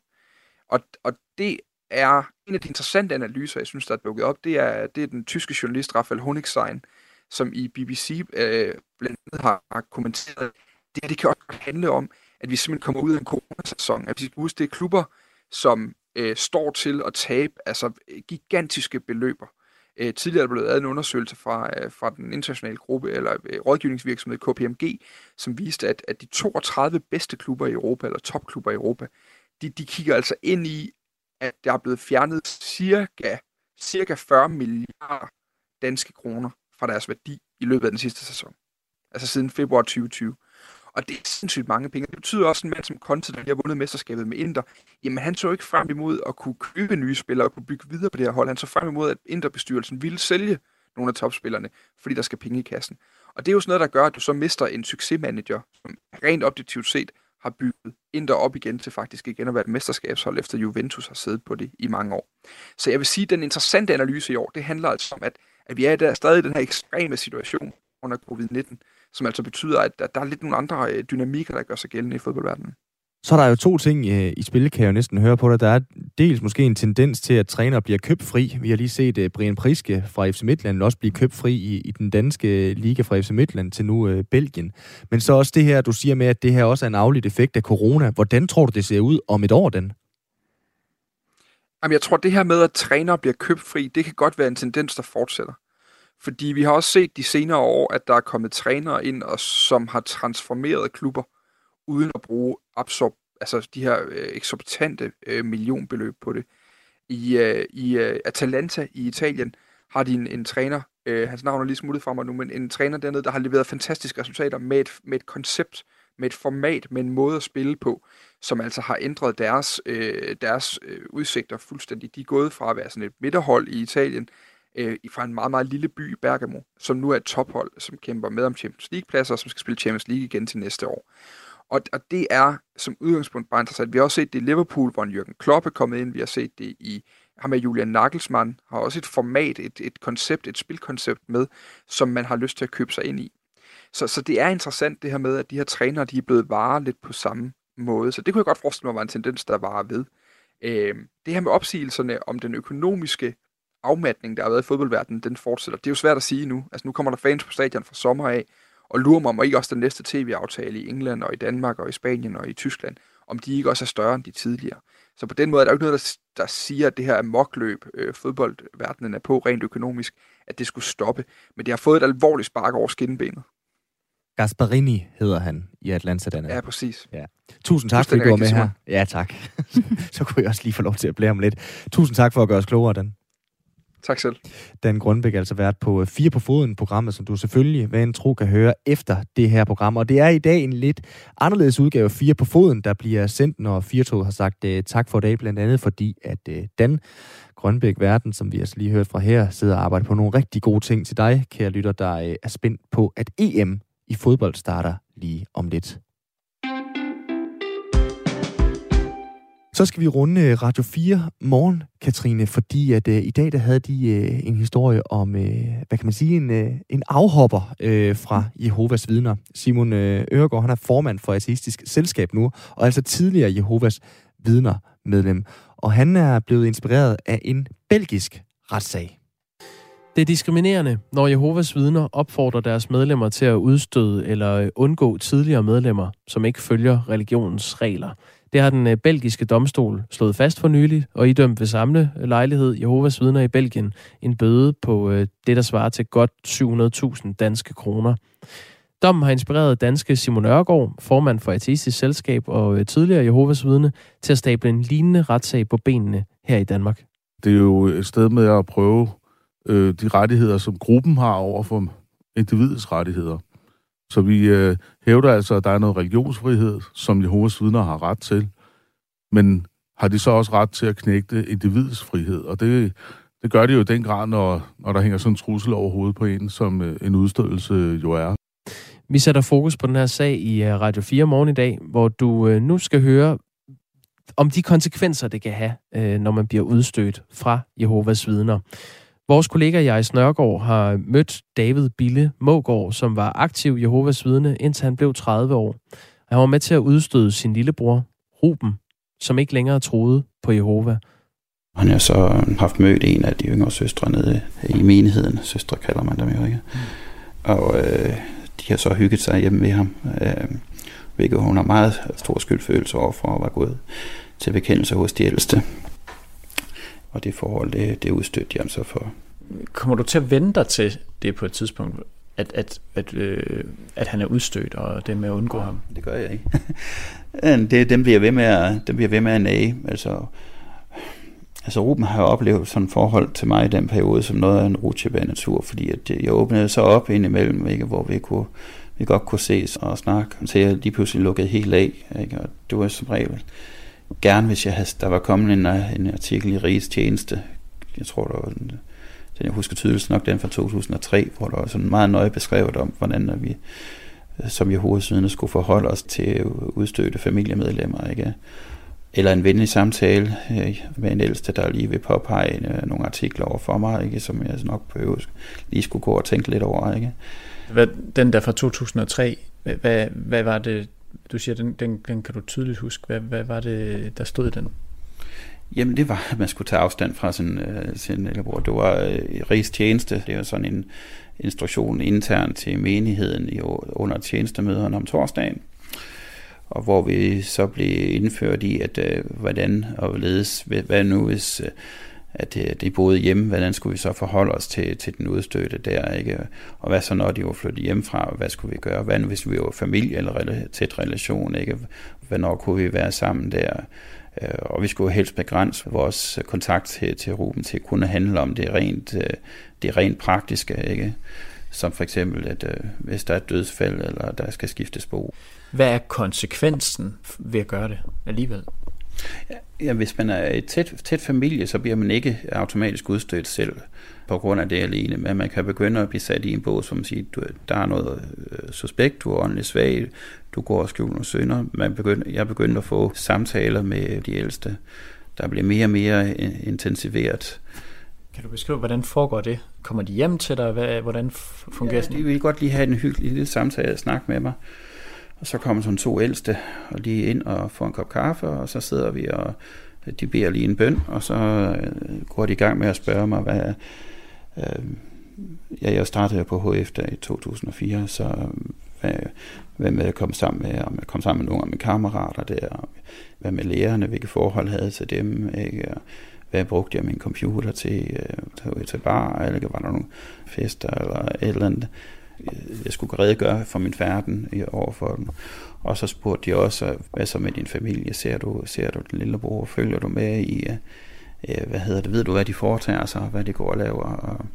Speaker 5: Og, og det er en af de interessante analyser, jeg synes, der er dukket op, det er, det er den tyske journalist Raphael Honigstein, som i BBC øh, blandt andet har, har kommenteret, det her det kan også handle om, at vi simpelthen kommer ud af en coronasæson, at vi skal huske, det er klubber, som øh, står til at tabe altså øh, gigantiske beløber. Øh, tidligere er der blevet lavet en undersøgelse fra, øh, fra den internationale gruppe, eller øh, rådgivningsvirksomhed KPMG, som viste, at, at de 32 bedste klubber i Europa, eller topklubber i Europa, de, de kigger altså ind i, at der er blevet fjernet cirka, cirka 40 milliarder danske kroner fra deres værdi i løbet af den sidste sæson. Altså siden februar 2020. Og det er sindssygt mange penge. Det betyder også, at en mand som Conte, der lige har vundet mesterskabet med Inter, jamen han så ikke frem imod at kunne købe nye spillere og kunne bygge videre på det her hold. Han så frem imod, at Inter-bestyrelsen ville sælge nogle af topspillerne, fordi der skal penge i kassen. Og det er jo sådan noget, der gør, at du så mister en succesmanager, som rent objektivt set har bygget Inter op igen til faktisk igen at være et mesterskabshold, efter Juventus har siddet på det i mange år. Så jeg vil sige, at den interessante analyse i år, det handler altså om, at, at vi er der stadig i den her ekstreme situation under covid-19, som altså betyder, at der er lidt nogle andre øh, dynamikker, der gør sig gældende i fodboldverdenen.
Speaker 1: Så er der jo to ting øh, i spil, kan jeg jo næsten høre på dig. Der er dels måske en tendens til, at træner bliver købt fri. Vi har lige set uh, Brian Priske fra FC Midtland også blive købt fri i, i den danske liga fra FC Midtland til nu uh, Belgien. Men så også det her, du siger med, at det her også er en afledt effekt af corona. Hvordan tror du, det ser ud om et år, den?
Speaker 5: Jamen, jeg tror, det her med, at træner bliver købt fri, det kan godt være en tendens, der fortsætter. Fordi vi har også set de senere år, at der er kommet trænere ind, og som har transformeret klubber, uden at bruge absorb, altså de her øh, eksorbitante øh, millionbeløb på det. I, øh, i øh, Atalanta i Italien har de en, en træner, øh, hans navn er lige smuttet fra mig nu, men en træner dernede, der har leveret fantastiske resultater med et, med et koncept, med et format, med en måde at spille på, som altså har ændret deres, øh, deres øh, udsigter fuldstændig. De er gået fra at være sådan et midterhold i Italien, øh, fra en meget, meget lille by, Bergamo, som nu er et tophold, som kæmper med om Champions League-pladser, og som skal spille Champions League igen til næste år. Og, og det er som udgangspunkt bare interessant. Vi har også set det i Liverpool, hvor en Jürgen Klopp er kommet ind. Vi har set det i ham med Julian Nagelsmann, har også et format, et, et koncept, et spilkoncept med, som man har lyst til at købe sig ind i. Så, så det er interessant det her med, at de her trænere, de er blevet varer lidt på samme måde. Så det kunne jeg godt forestille mig var en tendens, der var ved. Øh, det her med opsigelserne om den økonomiske afmatning, der har været i fodboldverdenen, den fortsætter. Det er jo svært at sige nu. Altså nu kommer der fans på stadion fra sommer af, og lurer mig om ikke også den næste tv-aftale i England og i Danmark og i Spanien og i Tyskland, om de ikke også er større end de tidligere. Så på den måde er der jo ikke noget, der, der siger, at det her er mokløb, øh, fodboldverdenen er på rent økonomisk, at det skulle stoppe. Men det har fået et alvorligt spark over skinnebenet.
Speaker 1: Gasparini hedder han i Atlanta, Daniel.
Speaker 5: Ja, præcis.
Speaker 1: Ja. Tusind tak, fordi du var med her. Ja, tak. så kunne jeg også lige få lov til at blære om lidt. Tusind tak for at gøre os klogere, Dan.
Speaker 5: Tak selv.
Speaker 1: Dan Grundbæk altså været på øh, Fire på Foden, programmet, som du selvfølgelig hvad en tro kan høre efter det her program. Og det er i dag en lidt anderledes udgave af Fire på Foden, der bliver sendt, når Firtoget har sagt uh, tak for i dag, blandt andet fordi, at uh, Dan Grønbæk Verden, som vi altså lige hørt fra her, sidder og arbejder på nogle rigtig gode ting til dig, kære lytter, der uh, er spændt på, at EM i fodbold starter lige om lidt. Så skal vi runde øh, Radio 4 morgen, Katrine, fordi at øh, i dag der havde de øh, en historie om, øh, hvad kan man sige, en, øh, en afhopper øh, fra Jehovas vidner. Simon øh, Øregård, han er formand for Ateistisk Selskab nu, og altså tidligere Jehovas vidner medlem. Og han er blevet inspireret af en belgisk retssag.
Speaker 6: Det er diskriminerende, når Jehovas vidner opfordrer deres medlemmer til at udstøde eller undgå tidligere medlemmer, som ikke følger religionens regler. Det har den øh, belgiske domstol slået fast for nylig, og idømt ved samle øh, lejlighed Jehovas vidner i Belgien en bøde på øh, det, der svarer til godt 700.000 danske kroner. Dommen har inspireret danske Simon Ørgaard, formand for Ateistisk Selskab og tidligere Jehovas vidne, til at stable en lignende retssag på benene her i Danmark.
Speaker 7: Det er jo et sted med at prøve øh, de rettigheder, som gruppen har over for individets rettigheder. Så vi øh, hævder altså, at der er noget religionsfrihed, som Jehovas vidner har ret til. Men har de så også ret til at knægte individets frihed? Og det, det gør de jo i den grad, når, når der hænger sådan en trussel over hovedet på en, som øh, en udstødelse jo er.
Speaker 6: Vi sætter fokus på den her sag i øh, Radio 4 morgen i dag, hvor du øh, nu skal høre om de konsekvenser, det kan have, øh, når man bliver udstødt fra Jehovas vidner. Vores kollega Jais Nørgaard har mødt David Bille Mågård, som var aktiv Jehovas vidne, indtil han blev 30 år. Han var med til at udstøde sin lillebror, Ruben, som ikke længere troede på Jehova.
Speaker 8: Han har så haft mødt en af de yngre søstre nede i menigheden. Søstre kalder man dem jo, ikke? Og øh, de har så hygget sig hjemme med ham, øh, hvilket hun har meget stor skyldfølelse over for at være gået til bekendelse hos de ældste. Og det forhold, det, det udstødte jeg så for.
Speaker 9: Kommer du til at vende dig til det på et tidspunkt, at, at, at, øh, at han er udstødt, og det med at undgå ham?
Speaker 8: Det gør jeg ikke. det, dem bliver ved med at, dem bliver ved med at nage. Altså, altså Ruben har oplevet sådan et forhold til mig i den periode, som noget af en rutsjebanetur, fordi at jeg åbnede så op indimellem, ikke, hvor vi kunne vi godt kunne ses og snakke, så jeg lige pludselig lukkede helt af, ikke? og det var som regel gerne, hvis jeg havde, der var kommet en, øh, en artikel i Riges Tjeneste, jeg tror, der var den, den jeg husker tydeligt nok, den fra 2003, hvor der var sådan meget nøje beskrevet om, hvordan øh, vi øh, som Jehovasvidende skulle forholde os til udstødte familiemedlemmer, ikke? Eller en venlig samtale øh, med en ældste, der lige vil påpege nogle artikler over for mig, ikke? som jeg nok behøver lige skulle gå og tænke lidt over. Ikke?
Speaker 9: Hvad, den der fra 2003, hvad, hvad var det, du siger, den, den, den kan du tydeligt huske. Hvad, hvad var det, der stod i den?
Speaker 8: Jamen det var, at man skulle tage afstand fra sin, uh, sin lillebror. Det var øh, uh, rigs tjeneste. Det var sådan en instruktion internt til menigheden i, under tjenestemøderne om torsdagen. Og hvor vi så blev indført i, at uh, hvordan og ledes, hvad nu hvis uh, at øh, det, boede hjemme, hvordan skulle vi så forholde os til, til den udstødte der, ikke? Og hvad så når de var flyttet hjemmefra, hvad skulle vi gøre? Hvad hvis vi var familie eller tæt relation, ikke? Hvornår kunne vi være sammen der? Øh, og vi skulle helst begrænse vores kontakt til, til Ruben til at kunne handle om det rent, øh, det rent praktiske, ikke? Som for eksempel, at hvis der er et dødsfald, eller der skal skiftes bo.
Speaker 9: Hvad er konsekvensen ved at gøre det? alligevel?
Speaker 8: Ja, hvis man er et tæt, tæt familie, så bliver man ikke automatisk udstødt selv på grund af det alene, men man kan begynde at blive sat i en bås, som siger, du, der er noget øh, suspekt, du er åndelig svag, du går og skjuler nogle sønder. Man begynder, jeg begyndte at få samtaler med de ældste, der bliver mere og mere intensiveret.
Speaker 9: Kan du beskrive, hvordan foregår det? Kommer de hjem til dig? Hvad, hvordan fungerer
Speaker 8: det? Ja, de vil godt lige have en hyggelig lille samtale og snakke med mig. Og så kommer sådan to ældste og lige ind og får en kop kaffe, og så sidder vi og de beder lige en bøn, og så øh, går de i gang med at spørge mig, hvad... Øh, ja, jeg startede på HF der i 2004, så øh, hvad, hvad med at komme sammen med, om jeg kom sammen med nogle af mine kammerater der, og hvad med lærerne, hvilke forhold havde til dem, ikke? Og hvad brugte jeg min computer til, øh, til bar, eller var der nogle fester, eller et eller andet Øh, jeg skulle redegøre for min færden over for dem. Og så spurgte de også, hvad så med din familie? Ser du, ser du den lille bror? Følger du med i, øh, øh, hvad hedder det? Ved du, hvad de foretager sig? Hvad de går og laver? Og,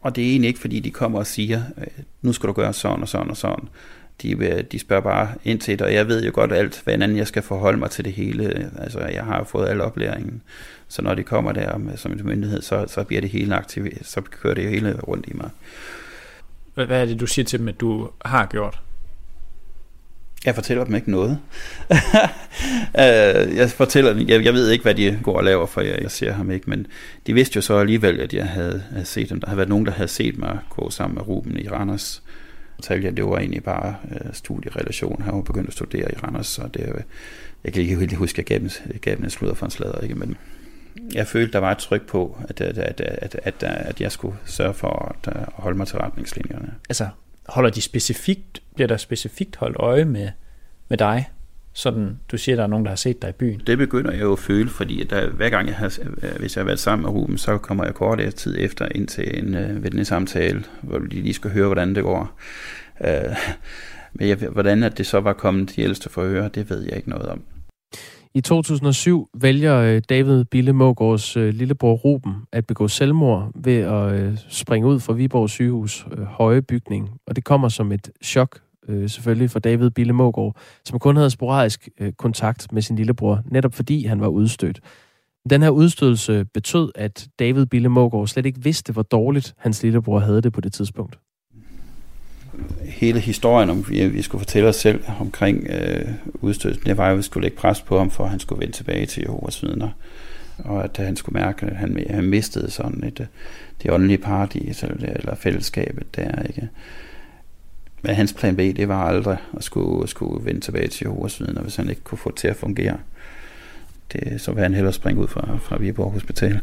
Speaker 8: og det er egentlig ikke, fordi de kommer og siger, nu skal du gøre sådan og sådan og sådan. De, de spørger bare ind til det, og jeg ved jo godt alt, hvordan jeg skal forholde mig til det hele. Altså, jeg har fået al oplæringen. Så når de kommer der med, som en myndighed, så, så bliver det hele aktiveret, så kører det hele rundt i mig.
Speaker 9: Hvad er det, du siger til dem, at du har gjort?
Speaker 8: Jeg fortæller dem ikke noget. Øh, jeg fortæller dem, jeg, jeg ved ikke, hvad de går og laver, for jeg, jeg ser ham ikke, men de vidste jo så alligevel, at jeg havde, havde set dem. Der havde været nogen, der havde set mig gå sammen med Ruben i Randers. Og det var egentlig bare øh, studierelation. Han var begyndt at studere i Randers, så det, jeg kan ikke helt huske, at jeg gav dem, gav dem en sludder for en slader, ikke? men jeg følte, der var et tryk på, at, at, at, at, at, at jeg skulle sørge for at, at holde mig til retningslinjerne.
Speaker 9: Altså, holder de specifikt, bliver der specifikt holdt øje med, med dig? Sådan, du siger, der er nogen, der har set dig i byen.
Speaker 8: Det begynder jeg jo at føle, fordi at der, hver gang jeg har, hvis jeg har været sammen med Ruben, så kommer jeg kort efter tid efter ind til en uh, ved den samtale, hvor de lige skal høre, hvordan det går. Uh, men jeg, hvordan at det så var kommet de ældste for at høre, det ved jeg ikke noget om.
Speaker 6: I 2007 vælger øh, David Bille Mågårds øh, lillebror Ruben at begå selvmord ved at øh, springe ud fra Viborg sygehus høje bygning. Og det kommer som et chok selvfølgelig for David Bille Mågård, som kun havde sporadisk kontakt med sin lillebror, netop fordi han var udstødt. Den her udstødelse betød, at David Bille Mågård slet ikke vidste, hvor dårligt hans lillebror havde det på det tidspunkt
Speaker 8: hele historien om, at vi skulle fortælle os selv omkring øh, udstødelsen, det var jo, at vi skulle lægge pres på ham, for at han skulle vende tilbage til Jehovas vidner. Og at øh, han skulle mærke, at han, han mistede sådan et, øh, det åndelige paradis, eller, eller fællesskabet der, ikke? Men hans plan B, det var aldrig at skulle, skulle vende tilbage til Jehovas vidner, hvis han ikke kunne få det til at fungere. Det, så ville han hellere springe ud fra, fra Viborg Hospital.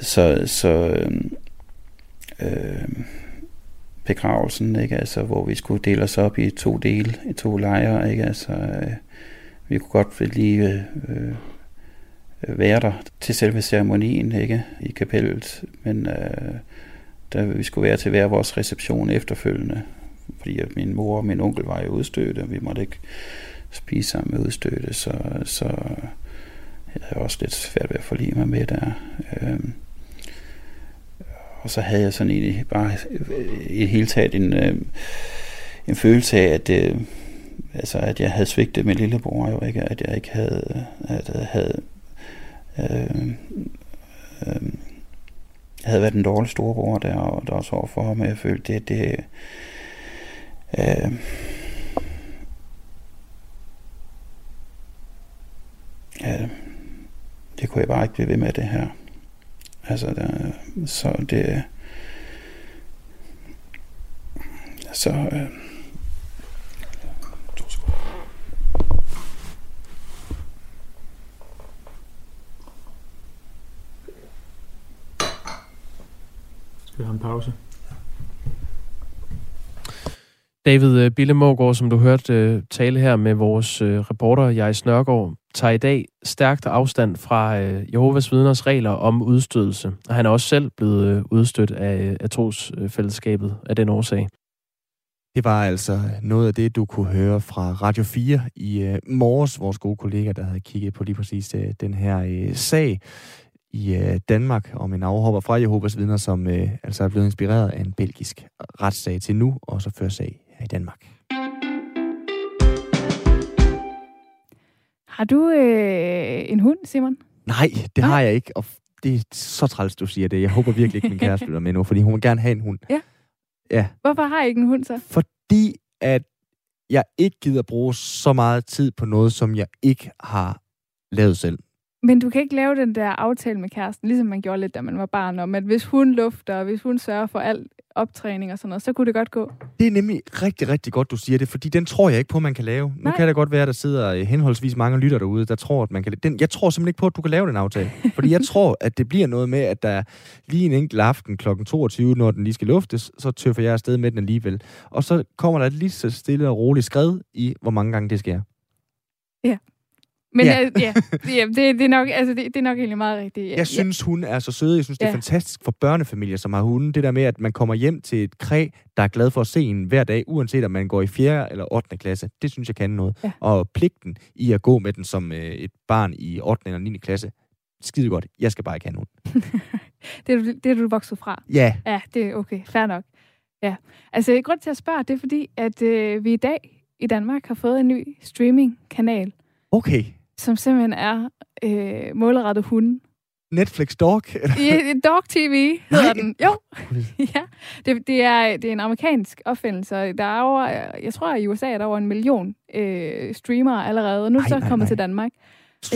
Speaker 8: Så, så øh, øh, begravelsen, ikke? Altså, hvor vi skulle dele os op i to dele, i to lejre, ikke? Altså, øh, vi kunne godt lige øh, øh, være der til selve ceremonien, ikke? I kapellet, men øh, der vi skulle være til hver vores reception efterfølgende, fordi at min mor og min onkel var jo udstødte, og vi måtte ikke spise sammen med udstødte, så, så jeg havde også lidt svært ved at forlige mig med der. Øh, og så havde jeg sådan egentlig bare øh, i hele taget en, øh, en følelse af, at, øh, altså, at jeg havde svigtet min lillebror, jo ikke, at jeg ikke havde, at jeg havde, øh, øh, havde været en dårlig storebror der, og der også overfor ham, og jeg følte, det, det øh, ja, det kunne jeg bare ikke blive ved med det her. Altså, der, så det... Så... Øh,
Speaker 9: Skal vi have en pause?
Speaker 6: David øh, Bille Mågaard, som du hørte øh, tale her med vores øh, reporter, jeg Snørgaard, tager i dag stærkt afstand fra øh, Jehovas vidners regler om udstødelse. Og han er også selv blevet øh, udstødt af, øh, af trosfællesskabet af den årsag. Det var altså noget af det, du kunne høre fra Radio 4 i morges. Vores gode kollega, der havde kigget på lige præcis den her sag i Danmark om en afhopper fra Jehovas vidner, som altså er blevet inspireret af en belgisk retssag til nu, og så fører sag her i Danmark.
Speaker 2: Har du øh, en hund, Simon?
Speaker 1: Nej, det
Speaker 2: Nej.
Speaker 1: har jeg ikke. Og det er så træls, du siger det. Jeg håber virkelig ikke, min kæreste lytter med nu, fordi hun vil gerne have en hund.
Speaker 2: Ja.
Speaker 1: Ja,
Speaker 2: Hvorfor har I ikke en hund så?
Speaker 1: fordi at jeg ikke gider bruge så meget tid på noget, som jeg ikke har lavet selv.
Speaker 2: Men du kan ikke lave den der aftale med kæresten, ligesom man gjorde lidt, da man var barn, om at hvis hun lufter, og hvis hun sørger for al optræning og sådan noget, så kunne det godt gå.
Speaker 1: Det er nemlig rigtig, rigtig godt, du siger det, fordi den tror jeg ikke på, man kan lave. Nu
Speaker 2: Nej.
Speaker 1: kan det godt være, at der sidder øh, henholdsvis mange lytter derude, der tror, at man kan den, Jeg tror simpelthen ikke på, at du kan lave den aftale. fordi jeg tror, at det bliver noget med, at der lige en enkelt aften kl. 22, når den lige skal luftes, så tøffer jeg afsted med den alligevel. Og så kommer der et lige så stille og roligt skred i, hvor mange gange det sker.
Speaker 2: Men
Speaker 1: Ja.
Speaker 2: ja, ja, ja det, det, er nok, altså, det, det er nok egentlig meget rigtigt.
Speaker 1: Jeg synes, hun er så sød. Jeg synes, det er
Speaker 2: Ja.
Speaker 1: fantastisk for børnefamilier, som har hunde. Det der med, at man kommer hjem til et kræ, der er glad for at se en hver dag, uanset om man går i 4. eller 8. klasse. Det synes jeg kan noget.
Speaker 2: Ja.
Speaker 1: Og pligten i at gå med den som øh, et barn i 8. eller 9. klasse, skide godt. Jeg skal bare ikke have nogen.
Speaker 2: det, er, du- det er du vokset fra.
Speaker 1: Ja,
Speaker 2: Ja, det er okay. Fair nok. Ja. Altså, grund til at spørge, det er fordi, at øh, vi i dag i Danmark har fået en ny streaming-kanal,
Speaker 1: okay.
Speaker 2: Som simpelthen er øh, målrettet hunde.
Speaker 1: Netflix Dog.
Speaker 2: I, Dog TV hedder
Speaker 1: Nej.
Speaker 2: den. Jo. ja. Det, det, er, det er en amerikansk opfindelse. Der er over, jeg tror, at i USA er der over en million øh, streamere allerede, og nu er så kommet
Speaker 1: nej.
Speaker 2: til Danmark.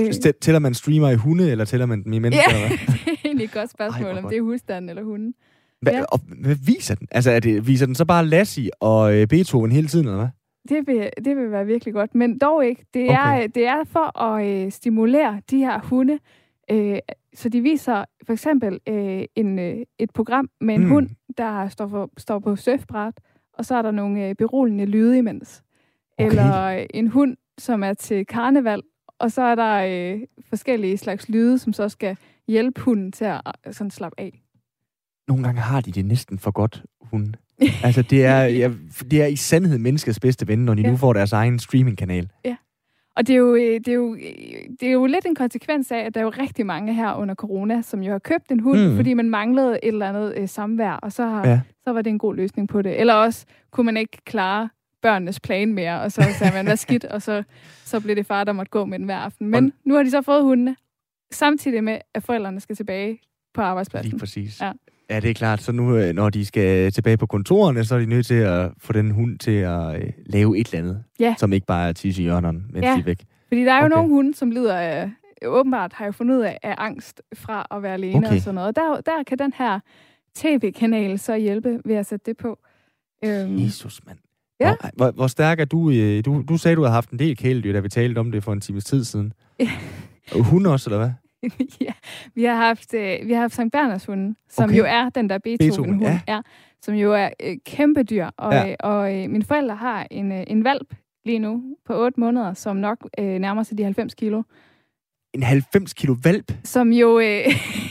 Speaker 1: Øh. Tæller man streamer i hunde, eller tæller man dem i mennesker?
Speaker 2: Ja,
Speaker 1: eller
Speaker 2: det er egentlig et godt spørgsmål,
Speaker 1: Ej,
Speaker 2: om
Speaker 1: godt.
Speaker 2: det er husstanden eller hunden.
Speaker 1: Hvad,
Speaker 2: Ja.
Speaker 1: og, hvad viser den? Altså, er det, viser den så bare Lassie og øh, Beethoven hele tiden, eller hvad?
Speaker 2: Det vil, det vil være virkelig godt, men dog ikke. Det er,
Speaker 1: Okay.
Speaker 2: det er for at øh, stimulere de her hunde. Øh, så de viser for eksempel øh, en, øh, et program med en
Speaker 1: Mm.
Speaker 2: hund, der står, for, står på surfbræt, og så er der nogle øh, beroligende lyde imens.
Speaker 1: Okay.
Speaker 2: Eller øh, en hund, som er til karneval, og så er der øh, forskellige slags lyde, som så skal hjælpe hunden til at øh, sådan slappe af.
Speaker 1: Nogle gange har de det næsten for godt, hunde. Altså, det er, ja, det er i sandhed menneskets bedste ven, når de ja.
Speaker 2: Ja.
Speaker 1: nu får deres egen streamingkanal.
Speaker 2: Og det er, jo, øh, det, er jo, øh, det er jo lidt en konsekvens af, at der er jo rigtig mange her under corona, som jo har købt en hund,
Speaker 1: Mm.
Speaker 2: fordi man manglede et eller andet øh, samvær, og så, har,
Speaker 1: Ja.
Speaker 2: ja. så var det en god løsning på det. Eller også kunne man ikke klare børnenes plan mere, og så sagde man, hvad skidt, og så, så blev det far, der måtte gå med den hver aften. Men
Speaker 1: Og-
Speaker 2: nu har de så fået hundene, samtidig med, at forældrene skal tilbage på arbejdspladsen.
Speaker 1: Lige præcis.
Speaker 2: Ja.
Speaker 1: Ja, det er klart. Så nu, øh, når de skal tilbage på kontorerne, så er de nødt til at få den hund til at øh, lave et eller andet,
Speaker 2: Ja.
Speaker 1: som ikke bare er tisse i hjørnerne, mens
Speaker 2: Ja.
Speaker 1: de er væk.
Speaker 2: Fordi der er jo
Speaker 1: Okay.
Speaker 2: nogle hunde, som lider af, åbenbart har jo fundet ud af, af angst fra at være alene
Speaker 1: Okay.
Speaker 2: og sådan noget. Der, der kan den her tv-kanal så hjælpe ved at sætte det på. Øhm,
Speaker 1: Jesus, mand.
Speaker 2: Ja.
Speaker 1: Hvor, hvor, hvor stærk er du, øh, du? Du sagde, du havde haft en del kæledyr, da vi talte om det for en times tid siden. Hunde også, eller hvad?
Speaker 2: ja, vi har haft, øh, vi har haft Sankt Berners hunde, som
Speaker 1: Okay.
Speaker 2: jo er den der
Speaker 1: Beethoven,
Speaker 2: Beethoven-hund,
Speaker 1: ja.
Speaker 2: ja. som jo er øh, kæmpe dyr. Og,
Speaker 1: Ja.
Speaker 2: ja. og øh, mine forældre har en, øh, en valp lige nu på 8 måneder, som nok øh, nærmer sig de 90 kilo.
Speaker 1: En 90 kilo valp?
Speaker 2: som jo, øh,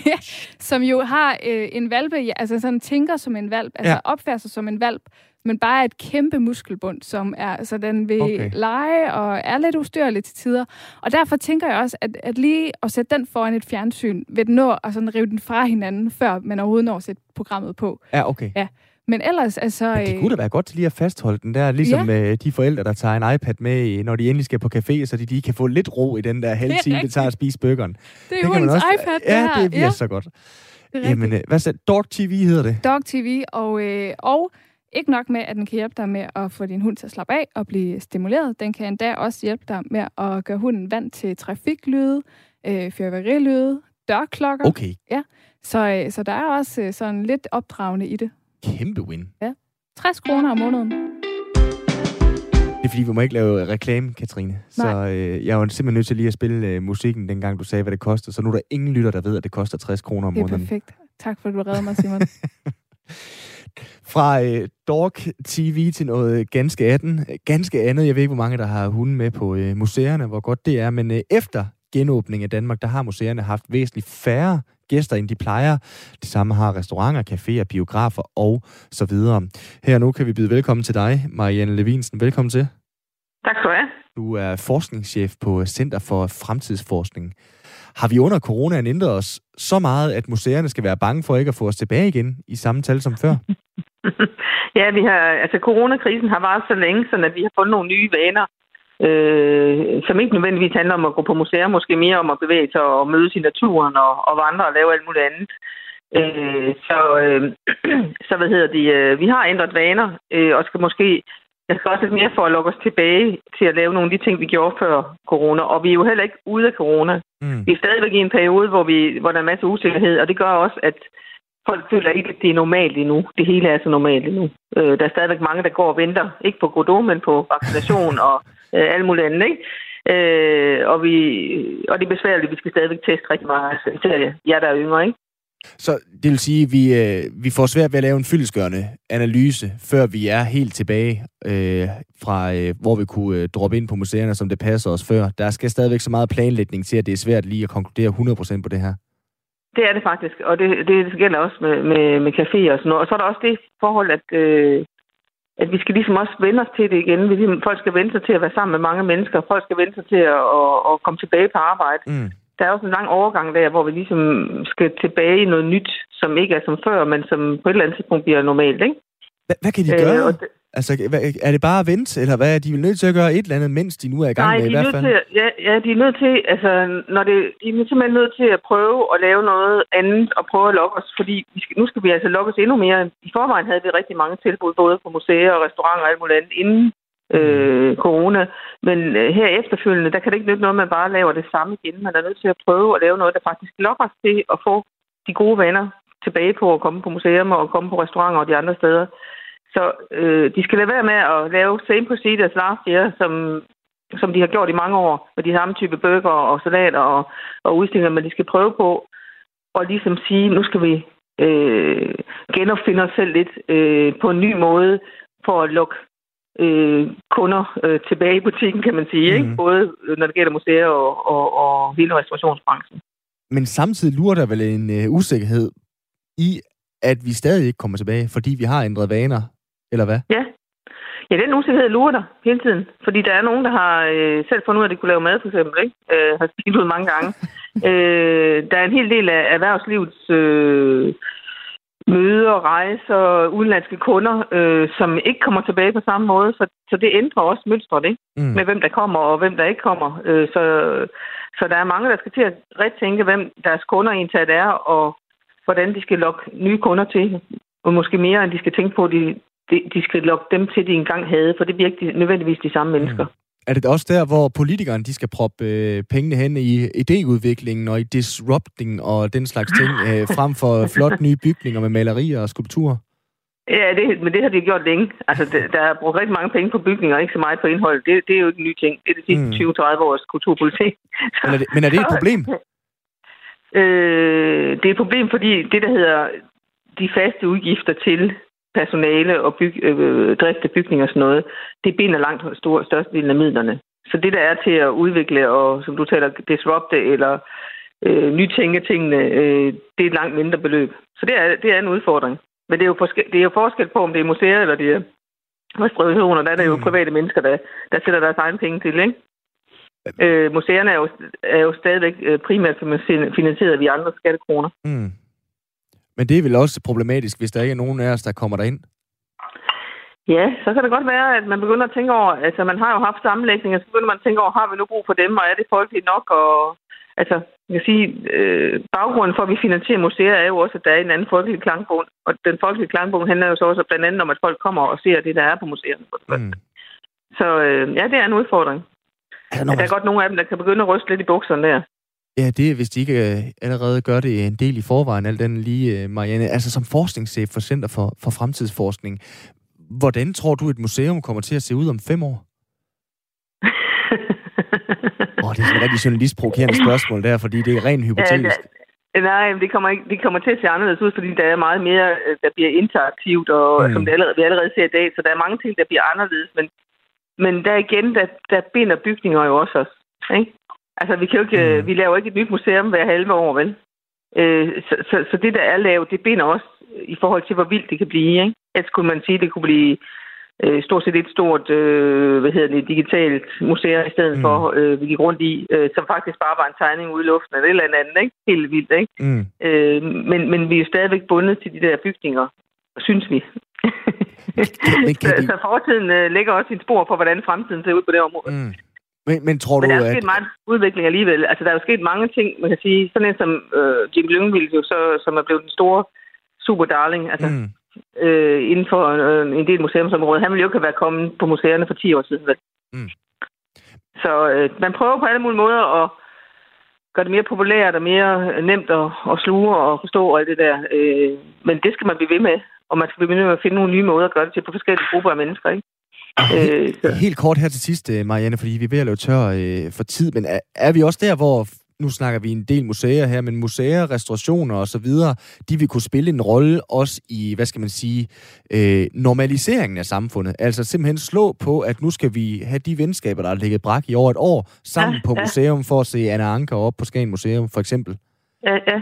Speaker 2: som jo har øh, en valpe, ja, altså sådan tænker som en valp, altså
Speaker 1: ja.
Speaker 2: opfører sig som en valp, men bare et kæmpe muskelbund, som er, så den vil
Speaker 1: Okay.
Speaker 2: lege og er lidt ustyrlig til tider. Og derfor tænker jeg også, at, at lige at sætte den foran et fjernsyn, vil den nå at sådan rive den fra hinanden, før man overhovedet når at sætte programmet på.
Speaker 1: Ja, okay.
Speaker 2: Ja. Men ellers, altså...
Speaker 1: Men det
Speaker 2: øh,
Speaker 1: kunne da være godt lige at fastholde den der, ligesom ja. med de forældre, der tager en iPad med, når de endelig skal på café, så de lige kan få lidt ro i den der halve
Speaker 2: Det
Speaker 1: time, det
Speaker 2: rigtigt.
Speaker 1: tager at spise burgeren.
Speaker 2: det er hundens
Speaker 1: også-
Speaker 2: iPad, det
Speaker 1: Ja,
Speaker 2: her.
Speaker 1: det bliver
Speaker 2: ja,
Speaker 1: så godt.
Speaker 2: det
Speaker 1: Jamen, øh, hvad så? Dog TV hedder det?
Speaker 2: Dog TV, og, øh, og ikke nok med, at den kan hjælpe dig med at få din hund til at slappe af og blive stimuleret. Den kan endda også hjælpe dig med at gøre hunden vant til trafiklyde, øh, fyrværkerilyde, dørklokker.
Speaker 1: Okay,
Speaker 2: Så, øh, så der er også øh, sådan lidt opdragende i det.
Speaker 1: kæmpe win.
Speaker 2: 60 kroner om måneden.
Speaker 1: Det er fordi, vi må ikke lave reklame, Katrine. Så
Speaker 2: Nej.
Speaker 1: øh, jeg var simpelthen nødt til lige at spille øh, musikken, dengang du sagde, hvad det kostede. Så nu er der ingen lytter, der ved, at det koster 60 kroner om
Speaker 2: Det er
Speaker 1: måneden.
Speaker 2: perfekt. Tak for, at du redder mig, Simon.
Speaker 1: Fra øh, Dog TV til noget ganske andet. Ganske andet. Jeg ved ikke, hvor mange, der har hunden med på øh, museerne, hvor godt det er. Men øh, efter genåbning af Danmark, der har museerne haft væsentligt færre gæster, end de plejer. Det samme har restauranter, caféer, biografer og så videre. Her nu kan vi byde velkommen til dig, Marianne Levinsen. Velkommen til.
Speaker 10: Tak skal du have.
Speaker 1: Du er forskningschef på Center for Fremtidsforskning. Har vi under coronaen ændret os så meget, at museerne skal være bange for ikke at få os tilbage igen i samme tal som før?
Speaker 10: ja, vi har, altså coronakrisen har varet så længe, så at vi har fundet nogle nye vaner øh, som ikke nødvendigvis handler om at gå på museer, måske mere om at bevæge sig og mødes i naturen og, og vandre og lave alt muligt andet. Øh, så, øh, så hvad hedder det, øh, vi har ændret vaner, øh, og skal måske jeg skal også lidt mere for at lukke os tilbage til at lave nogle af de ting, vi gjorde før corona. Og vi er jo heller ikke ude af corona. Mm. Vi er stadigvæk i en periode, hvor, vi, hvor der er en masse usikkerhed, og det gør også, at folk føler ikke, at det er normalt endnu. Det hele er så normalt endnu. Øh, der er stadigvæk mange, der går og venter. Ikke på Godot, men på vaccination og øh, alt muligt andet. Ikke? Øh, og, vi, og det er besværligt. Vi skal stadigvæk teste rigtig meget. Især jer, der er yngre. Ikke?
Speaker 1: Så det vil sige, at vi, øh, vi får svært ved at lave en fyldesgørende analyse, før vi er helt tilbage øh, fra, øh, hvor vi kunne øh, droppe ind på museerne, som det passer os før. Der skal stadigvæk så meget planlægning til, at det er svært lige at konkludere 100% på det her.
Speaker 10: Det er det faktisk, og det, det gælder også med, med, med caféer og sådan noget. Og så er der også det forhold, at, øh, at vi skal ligesom også vende os til det igen. Vi, ligesom, folk skal vende sig til at være sammen med mange mennesker. Folk skal vende sig til at, at, at komme tilbage på arbejde. Mm. Der er også en lang overgang der, hvor vi ligesom skal tilbage i noget nyt, som ikke er som før, men som på et eller andet tidspunkt bliver normalt, ikke?
Speaker 1: Hvad, hvad kan de gøre? Øh, det, Altså, er det bare at vente, eller hvad? De er nødt til at gøre et eller andet, mens de nu er i gang
Speaker 10: Nej,
Speaker 1: med
Speaker 10: de
Speaker 1: i hvert
Speaker 10: fald? Til, ja, ja, de er nødt til, altså, når det, de er simpelthen nødt til at prøve at lave noget andet og prøve at lokke os, fordi vi skal, nu skal vi altså lokke os endnu mere. I forvejen havde vi rigtig mange tilbud, både på museer og restauranter og alt muligt andet, inden øh, corona. Men øh, her efterfølgende, der kan det ikke nytte noget, at man bare laver det samme igen. Man er nødt til at prøve at lave noget, der faktisk lokker os til at få de gode vaner tilbage på at komme på museer og komme på restauranter og de andre steder. Så øh, de skal lade være med at lave same procedures last year, som, som de har gjort i mange år, med de samme type bøger og salater og, og udstillinger, men de skal prøve på at ligesom sige, nu skal vi øh, genopfinde os selv lidt øh, på en ny måde for at lukke øh, kunder øh, tilbage i butikken, kan man sige. Mm. Ikke? Mhm. Både når det gælder museer og, og, og hele restaurationsbranchen.
Speaker 1: Men samtidig lurer der vel en øh, usikkerhed i, at vi stadig ikke kommer tilbage, fordi vi har ændret vaner eller hvad?
Speaker 10: Ja. Ja, den usikkerhed lurer der hele tiden. Fordi der er nogen, der har øh, selv fundet ud af, at de kunne lave mad, for eksempel. Ikke? Øh, har spildt ud mange gange. øh, der er en hel del af erhvervslivets øh, møder, rejser, udenlandske kunder, øh, som ikke kommer tilbage på samme måde. Så, så det ændrer også mønstret, ikke? Mm. Med hvem der kommer og hvem der ikke kommer. Øh, så, så der er mange, der skal til at retænke, hvem deres kunder egentlig er, og hvordan de skal lokke nye kunder til. Og måske mere, end de skal tænke på, at de, de, de skal lokke dem til, de engang havde, for det bliver ikke nødvendigvis de samme mennesker. Mm.
Speaker 1: Er det også der, hvor politikerne de skal proppe øh, pengene hen i idéudviklingen og i disrupting og den slags ting, øh, frem for flot nye bygninger med malerier og skulpturer?
Speaker 10: Ja, det, men det har de gjort længe. Altså, det, der er brugt rigtig mange penge på bygninger, og ikke så meget på indhold. Det, det er jo ikke en ny ting. Det er det sidste mm. 20-30 års kulturpolitik.
Speaker 1: Men er det, men er det et problem?
Speaker 10: øh, det er et problem, fordi det, der hedder de faste udgifter til personale og byg, øh, drift af bygninger og sådan noget, det binder langt stor, størstedelen af midlerne. Så det, der er til at udvikle og, som du taler, disrupte eller øh, nytænke tingene, øh, det er et langt mindre beløb. Så det er, det er en udfordring. Men det er, jo forskel, det er jo forskel på, om det er museer eller det er restaurationer. Der er der jo mm. private mennesker, der, der sætter deres egen penge til, ikke? Øh, museerne er jo, er jo stadigvæk øh, primært finansieret via andre skattekroner. Mm.
Speaker 1: Men det er vel også problematisk, hvis der ikke er nogen af os, der kommer derind?
Speaker 10: Ja, så kan det godt være, at man begynder at tænke over, altså man har jo haft sammenlægninger, så begynder man at tænke over, har vi nu brug for dem, og er det folkeligt nok? Og, altså, jeg kan sige, øh, baggrunden for, at vi finansierer museer, er jo også, at der er en anden folkelig klangbog. Og den folkelige klangbog handler jo så også blandt andet om, at folk kommer og ser det, der er på museerne. Mm. Så øh, ja, det er en udfordring. Altså, man... Der er godt nogle af dem, der kan begynde at ryste lidt i bukserne der.
Speaker 1: Ja, det er, hvis de ikke øh, allerede gør det en del i forvejen, al den lige, øh, Marianne. Altså som forskningschef for Center for, for Fremtidsforskning, hvordan tror du, et museum kommer til at se ud om fem år? Åh, oh, det er sådan et rigtig journalistprovokerende spørgsmål der, fordi det er rent hypotetisk.
Speaker 10: Ja, nej, det kommer, ikke, det kommer til at se anderledes ud, fordi der er meget mere, øh, der bliver interaktivt, og mm. som det allerede, vi allerede ser i dag, så der er mange ting, der bliver anderledes, men, men der igen, der, der binder bygninger jo også os. Ikke? Altså, vi, kan jo ikke, mm. vi laver ikke et nyt museum hver halve år, vel? Øh, så, så, så det, der er lavet, det binder også i forhold til, hvor vildt det kan blive. Ikke? Ellers kunne man sige, at det kunne blive øh, stort set et stort øh, hvad hedder det, digitalt museum i stedet mm. for, øh, vi gik rundt i, øh, som faktisk bare var en tegning ude i luften eller et eller andet, ikke? Helt vildt, ikke? Mm. Øh, men, men vi er stadigvæk bundet til de der bygninger, synes vi. så, så fortiden øh, lægger også sin spor for, hvordan fremtiden ser ud på det område. Mm.
Speaker 1: Men, men tror
Speaker 10: Men
Speaker 1: du,
Speaker 10: der er
Speaker 1: at...
Speaker 10: sket meget udvikling alligevel. Altså, der er jo sket mange ting, man kan sige. Sådan en som øh, Jim Lyngvild, jo så, som er blevet den store super darling, altså,
Speaker 1: Mm.
Speaker 10: øh, inden for øh, en del museumsområder. Han ville jo ikke have været kommet på museerne for 10 år siden. Vel?
Speaker 1: Mm.
Speaker 10: Så øh, man prøver på alle mulige måder at gøre det mere populært og mere nemt at, at sluge og forstå og alt det der. Øh, men det skal man blive ved med. Og man skal blive ved med at finde nogle nye måder at gøre det til på forskellige grupper af mennesker. Ikke? Øh, så.
Speaker 1: Helt kort her til sidst, øh, Marianne, fordi vi er ved at løbe tør øh, for tid, men er, er vi også der, hvor nu snakker vi en del museer her, men museer, restaurationer og så videre, de vil kunne spille en rolle også i, hvad skal man sige, øh, normaliseringen af samfundet. Altså simpelthen slå på, at nu skal vi have de venskaber, der har ligget brak i over et år, sammen
Speaker 10: Ja,
Speaker 1: på
Speaker 10: ja.
Speaker 1: museum for at se Anna Anker op på Skagen Museum, for eksempel.
Speaker 10: Ja, ja.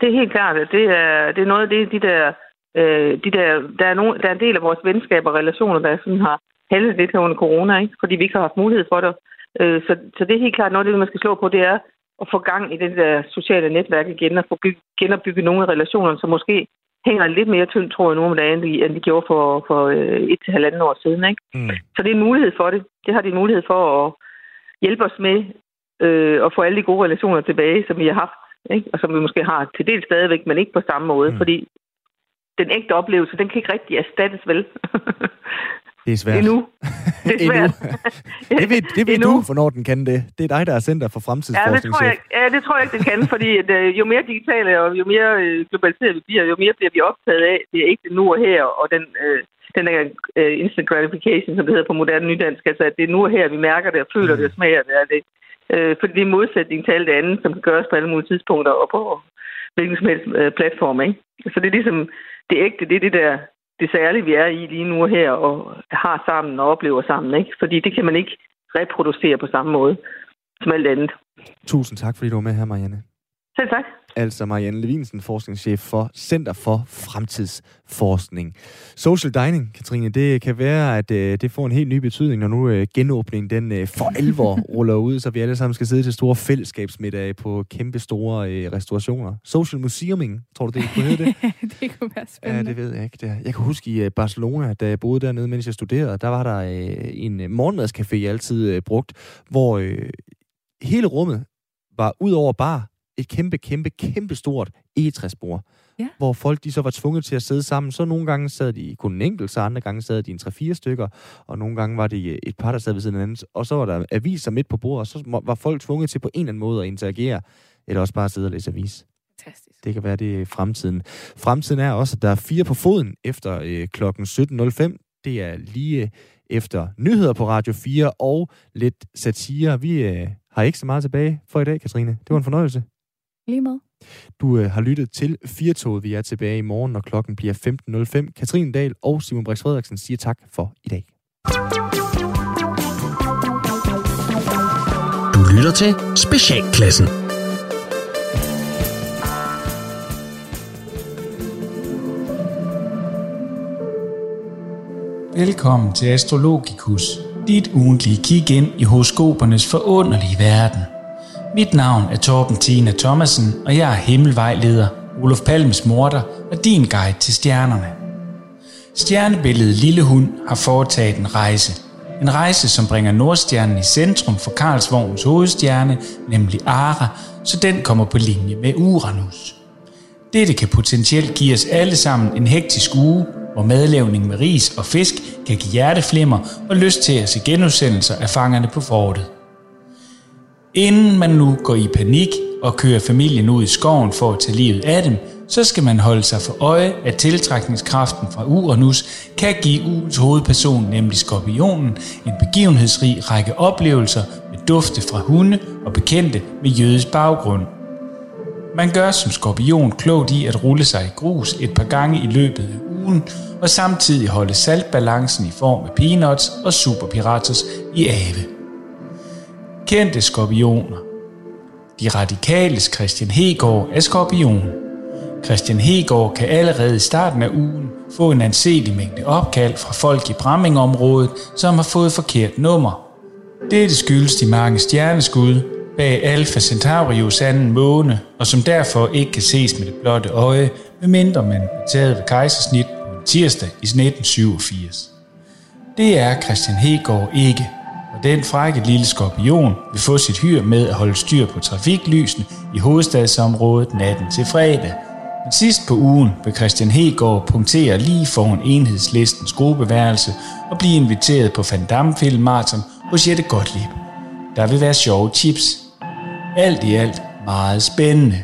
Speaker 10: Det er helt klart. at Det er, det er noget af det, de der... Øh, de der, der, er nogle, der er en del af vores venskaber og relationer, der sådan har haltet lidt her under corona, ikke? fordi vi ikke har haft mulighed for det. Øh, så, så det er helt klart noget det, man skal slå på, det er at få gang i det der sociale netværk igen, og få byg, genopbygge nogle af relationerne, som måske hænger lidt mere tyndt, tror jeg, nu om dagen, end de, end de gjorde for, for øh, et til halvanden år siden. Ikke?
Speaker 1: Mm.
Speaker 10: Så det er en mulighed for det. Det har de en mulighed for at hjælpe os med øh, at få alle de gode relationer tilbage, som vi har haft, ikke? og som vi måske har til dels stadigvæk, men ikke på samme måde,
Speaker 1: mm.
Speaker 10: fordi den ægte oplevelse, den kan ikke rigtig erstattes vel.
Speaker 1: Det er svært.
Speaker 10: Endnu. Det er
Speaker 1: Endnu.
Speaker 10: svært.
Speaker 1: det ved, det ved
Speaker 10: Endnu.
Speaker 1: du, hvornår den kan det. Det er dig, der er Center for
Speaker 10: Ja, det
Speaker 1: Fremtidsforskning.
Speaker 10: tror jeg, ja, det tror jeg ikke, den kan, fordi at, øh, jo mere digitale og jo mere øh, globaliseret vi bliver, jo mere bliver vi optaget af det er ikke det nu og her, og den, øh, den der øh, instant gratification, som det hedder på moderne nydansk, altså at det er nu og her, vi mærker det og føler
Speaker 1: Mm.
Speaker 10: det og smager det. Er det. Øh, fordi det er modsætning til alt det andet, som kan gøres på alle mulige tidspunkter og på hvilken som helst øh, platform. Ikke? Så det er ligesom det ægte, det er det der det særlige, vi er i lige nu og her, og har sammen og oplever sammen. Ikke? Fordi det kan man ikke reproducere på samme måde som alt andet.
Speaker 1: Tusind tak, fordi du var med her, Marianne.
Speaker 10: Selv tak.
Speaker 1: Altså Marianne Levinsen, forskningschef for Center for Fremtidsforskning. Social dining, Katrine, det kan være, at øh, det får en helt ny betydning, når nu øh, genåbningen den øh, for alvor ruller ud, så vi alle sammen skal sidde til store fællesskabsmiddage på kæmpe store øh, restaurationer. Social museuming, tror du det kunne hedde det?
Speaker 2: det kunne være
Speaker 1: Ja,
Speaker 2: spændende.
Speaker 1: det ved jeg ikke. Det Jeg kan huske i øh, Barcelona, da jeg boede dernede, mens jeg studerede, der var der øh, en øh, morgenmadscafé, jeg altid øh, brugt, hvor øh, hele rummet var ud over bar et kæmpe, kæmpe, kæmpe stort egetræsbord.
Speaker 2: Ja.
Speaker 1: Hvor folk de så var tvunget til at sidde sammen. Så nogle gange sad de kun en enkelt, så andre gange sad de en 3-4 stykker, og nogle gange var det øh, et par, der sad ved siden af hinanden. Og så var der aviser midt på bordet, og så var folk tvunget til på en eller anden måde at interagere, eller også bare sidde og læse avis.
Speaker 2: Fantastisk.
Speaker 1: Det kan være, det er fremtiden. Fremtiden er også, at der er fire på foden efter øh, klokken 17.05. Det er lige øh, efter nyheder på Radio 4 og lidt satire. Vi øh, har ikke så meget tilbage for i dag, Katrine. Det var en fornøjelse.
Speaker 2: Lige med.
Speaker 1: Du øh, har lyttet til Firtoget. Vi er tilbage i morgen, når klokken bliver 15.05. Katrine Dahl og Simon Brix Frederiksen siger tak for i dag.
Speaker 11: Du lytter til Specialklassen.
Speaker 12: Velkommen til Astrologicus, dit ugentlige kig ind i horoskopernes forunderlige verden. Mit navn er Torben Tina Thomasen, og jeg er himmelvejleder, Olof Palmes morter og din guide til stjernerne. Stjernebilledet Lille Hund har foretaget en rejse. En rejse, som bringer Nordstjernen i centrum for Karlsvognens hovedstjerne, nemlig Ara, så den kommer på linje med Uranus. Dette kan potentielt give os alle sammen en hektisk uge, hvor madlavning med ris og fisk kan give hjerteflimmer og lyst til at se genudsendelser af fangerne på fortet. Inden man nu går i panik og kører familien ud i skoven for at tage livet af dem, så skal man holde sig for øje, at tiltrækningskraften fra Uranus kan give ugens hovedperson, nemlig skorpionen, en begivenhedsrig række oplevelser med dufte fra hunde og bekendte med jødisk baggrund. Man gør som skorpion klogt i at rulle sig i grus et par gange i løbet af ugen, og samtidig holde saltbalancen i form af peanuts og superpiratos i ave. Kendte skorpioner De radikales Christian Hegård er skorpion. Christian Hegård kan allerede i starten af ugen få en anselig mængde opkald fra folk i Brammingområdet, som har fået forkert nummer. Dette skyldes de mange stjerneskud bag Alpha Centaurius anden måne, og som derfor ikke kan ses med det blotte øje, medmindre man er taget ved kejsersnit på en tirsdag i 1987. Det er Christian Hegård ikke, og den frække lille skorpion vil få sit hyr med at holde styr på trafiklysene i hovedstadsområdet natten til fredag. Men sidst på ugen vil Christian Hegård punktere lige foran enhedslistens gruppeværelse og blive inviteret på Van Damme Film Marathon hos Jette Gottlieb. Der vil være sjove chips. Alt i alt meget spændende.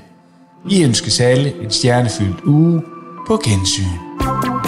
Speaker 12: Vi ønsker alle en stjernefyldt uge på gensyn.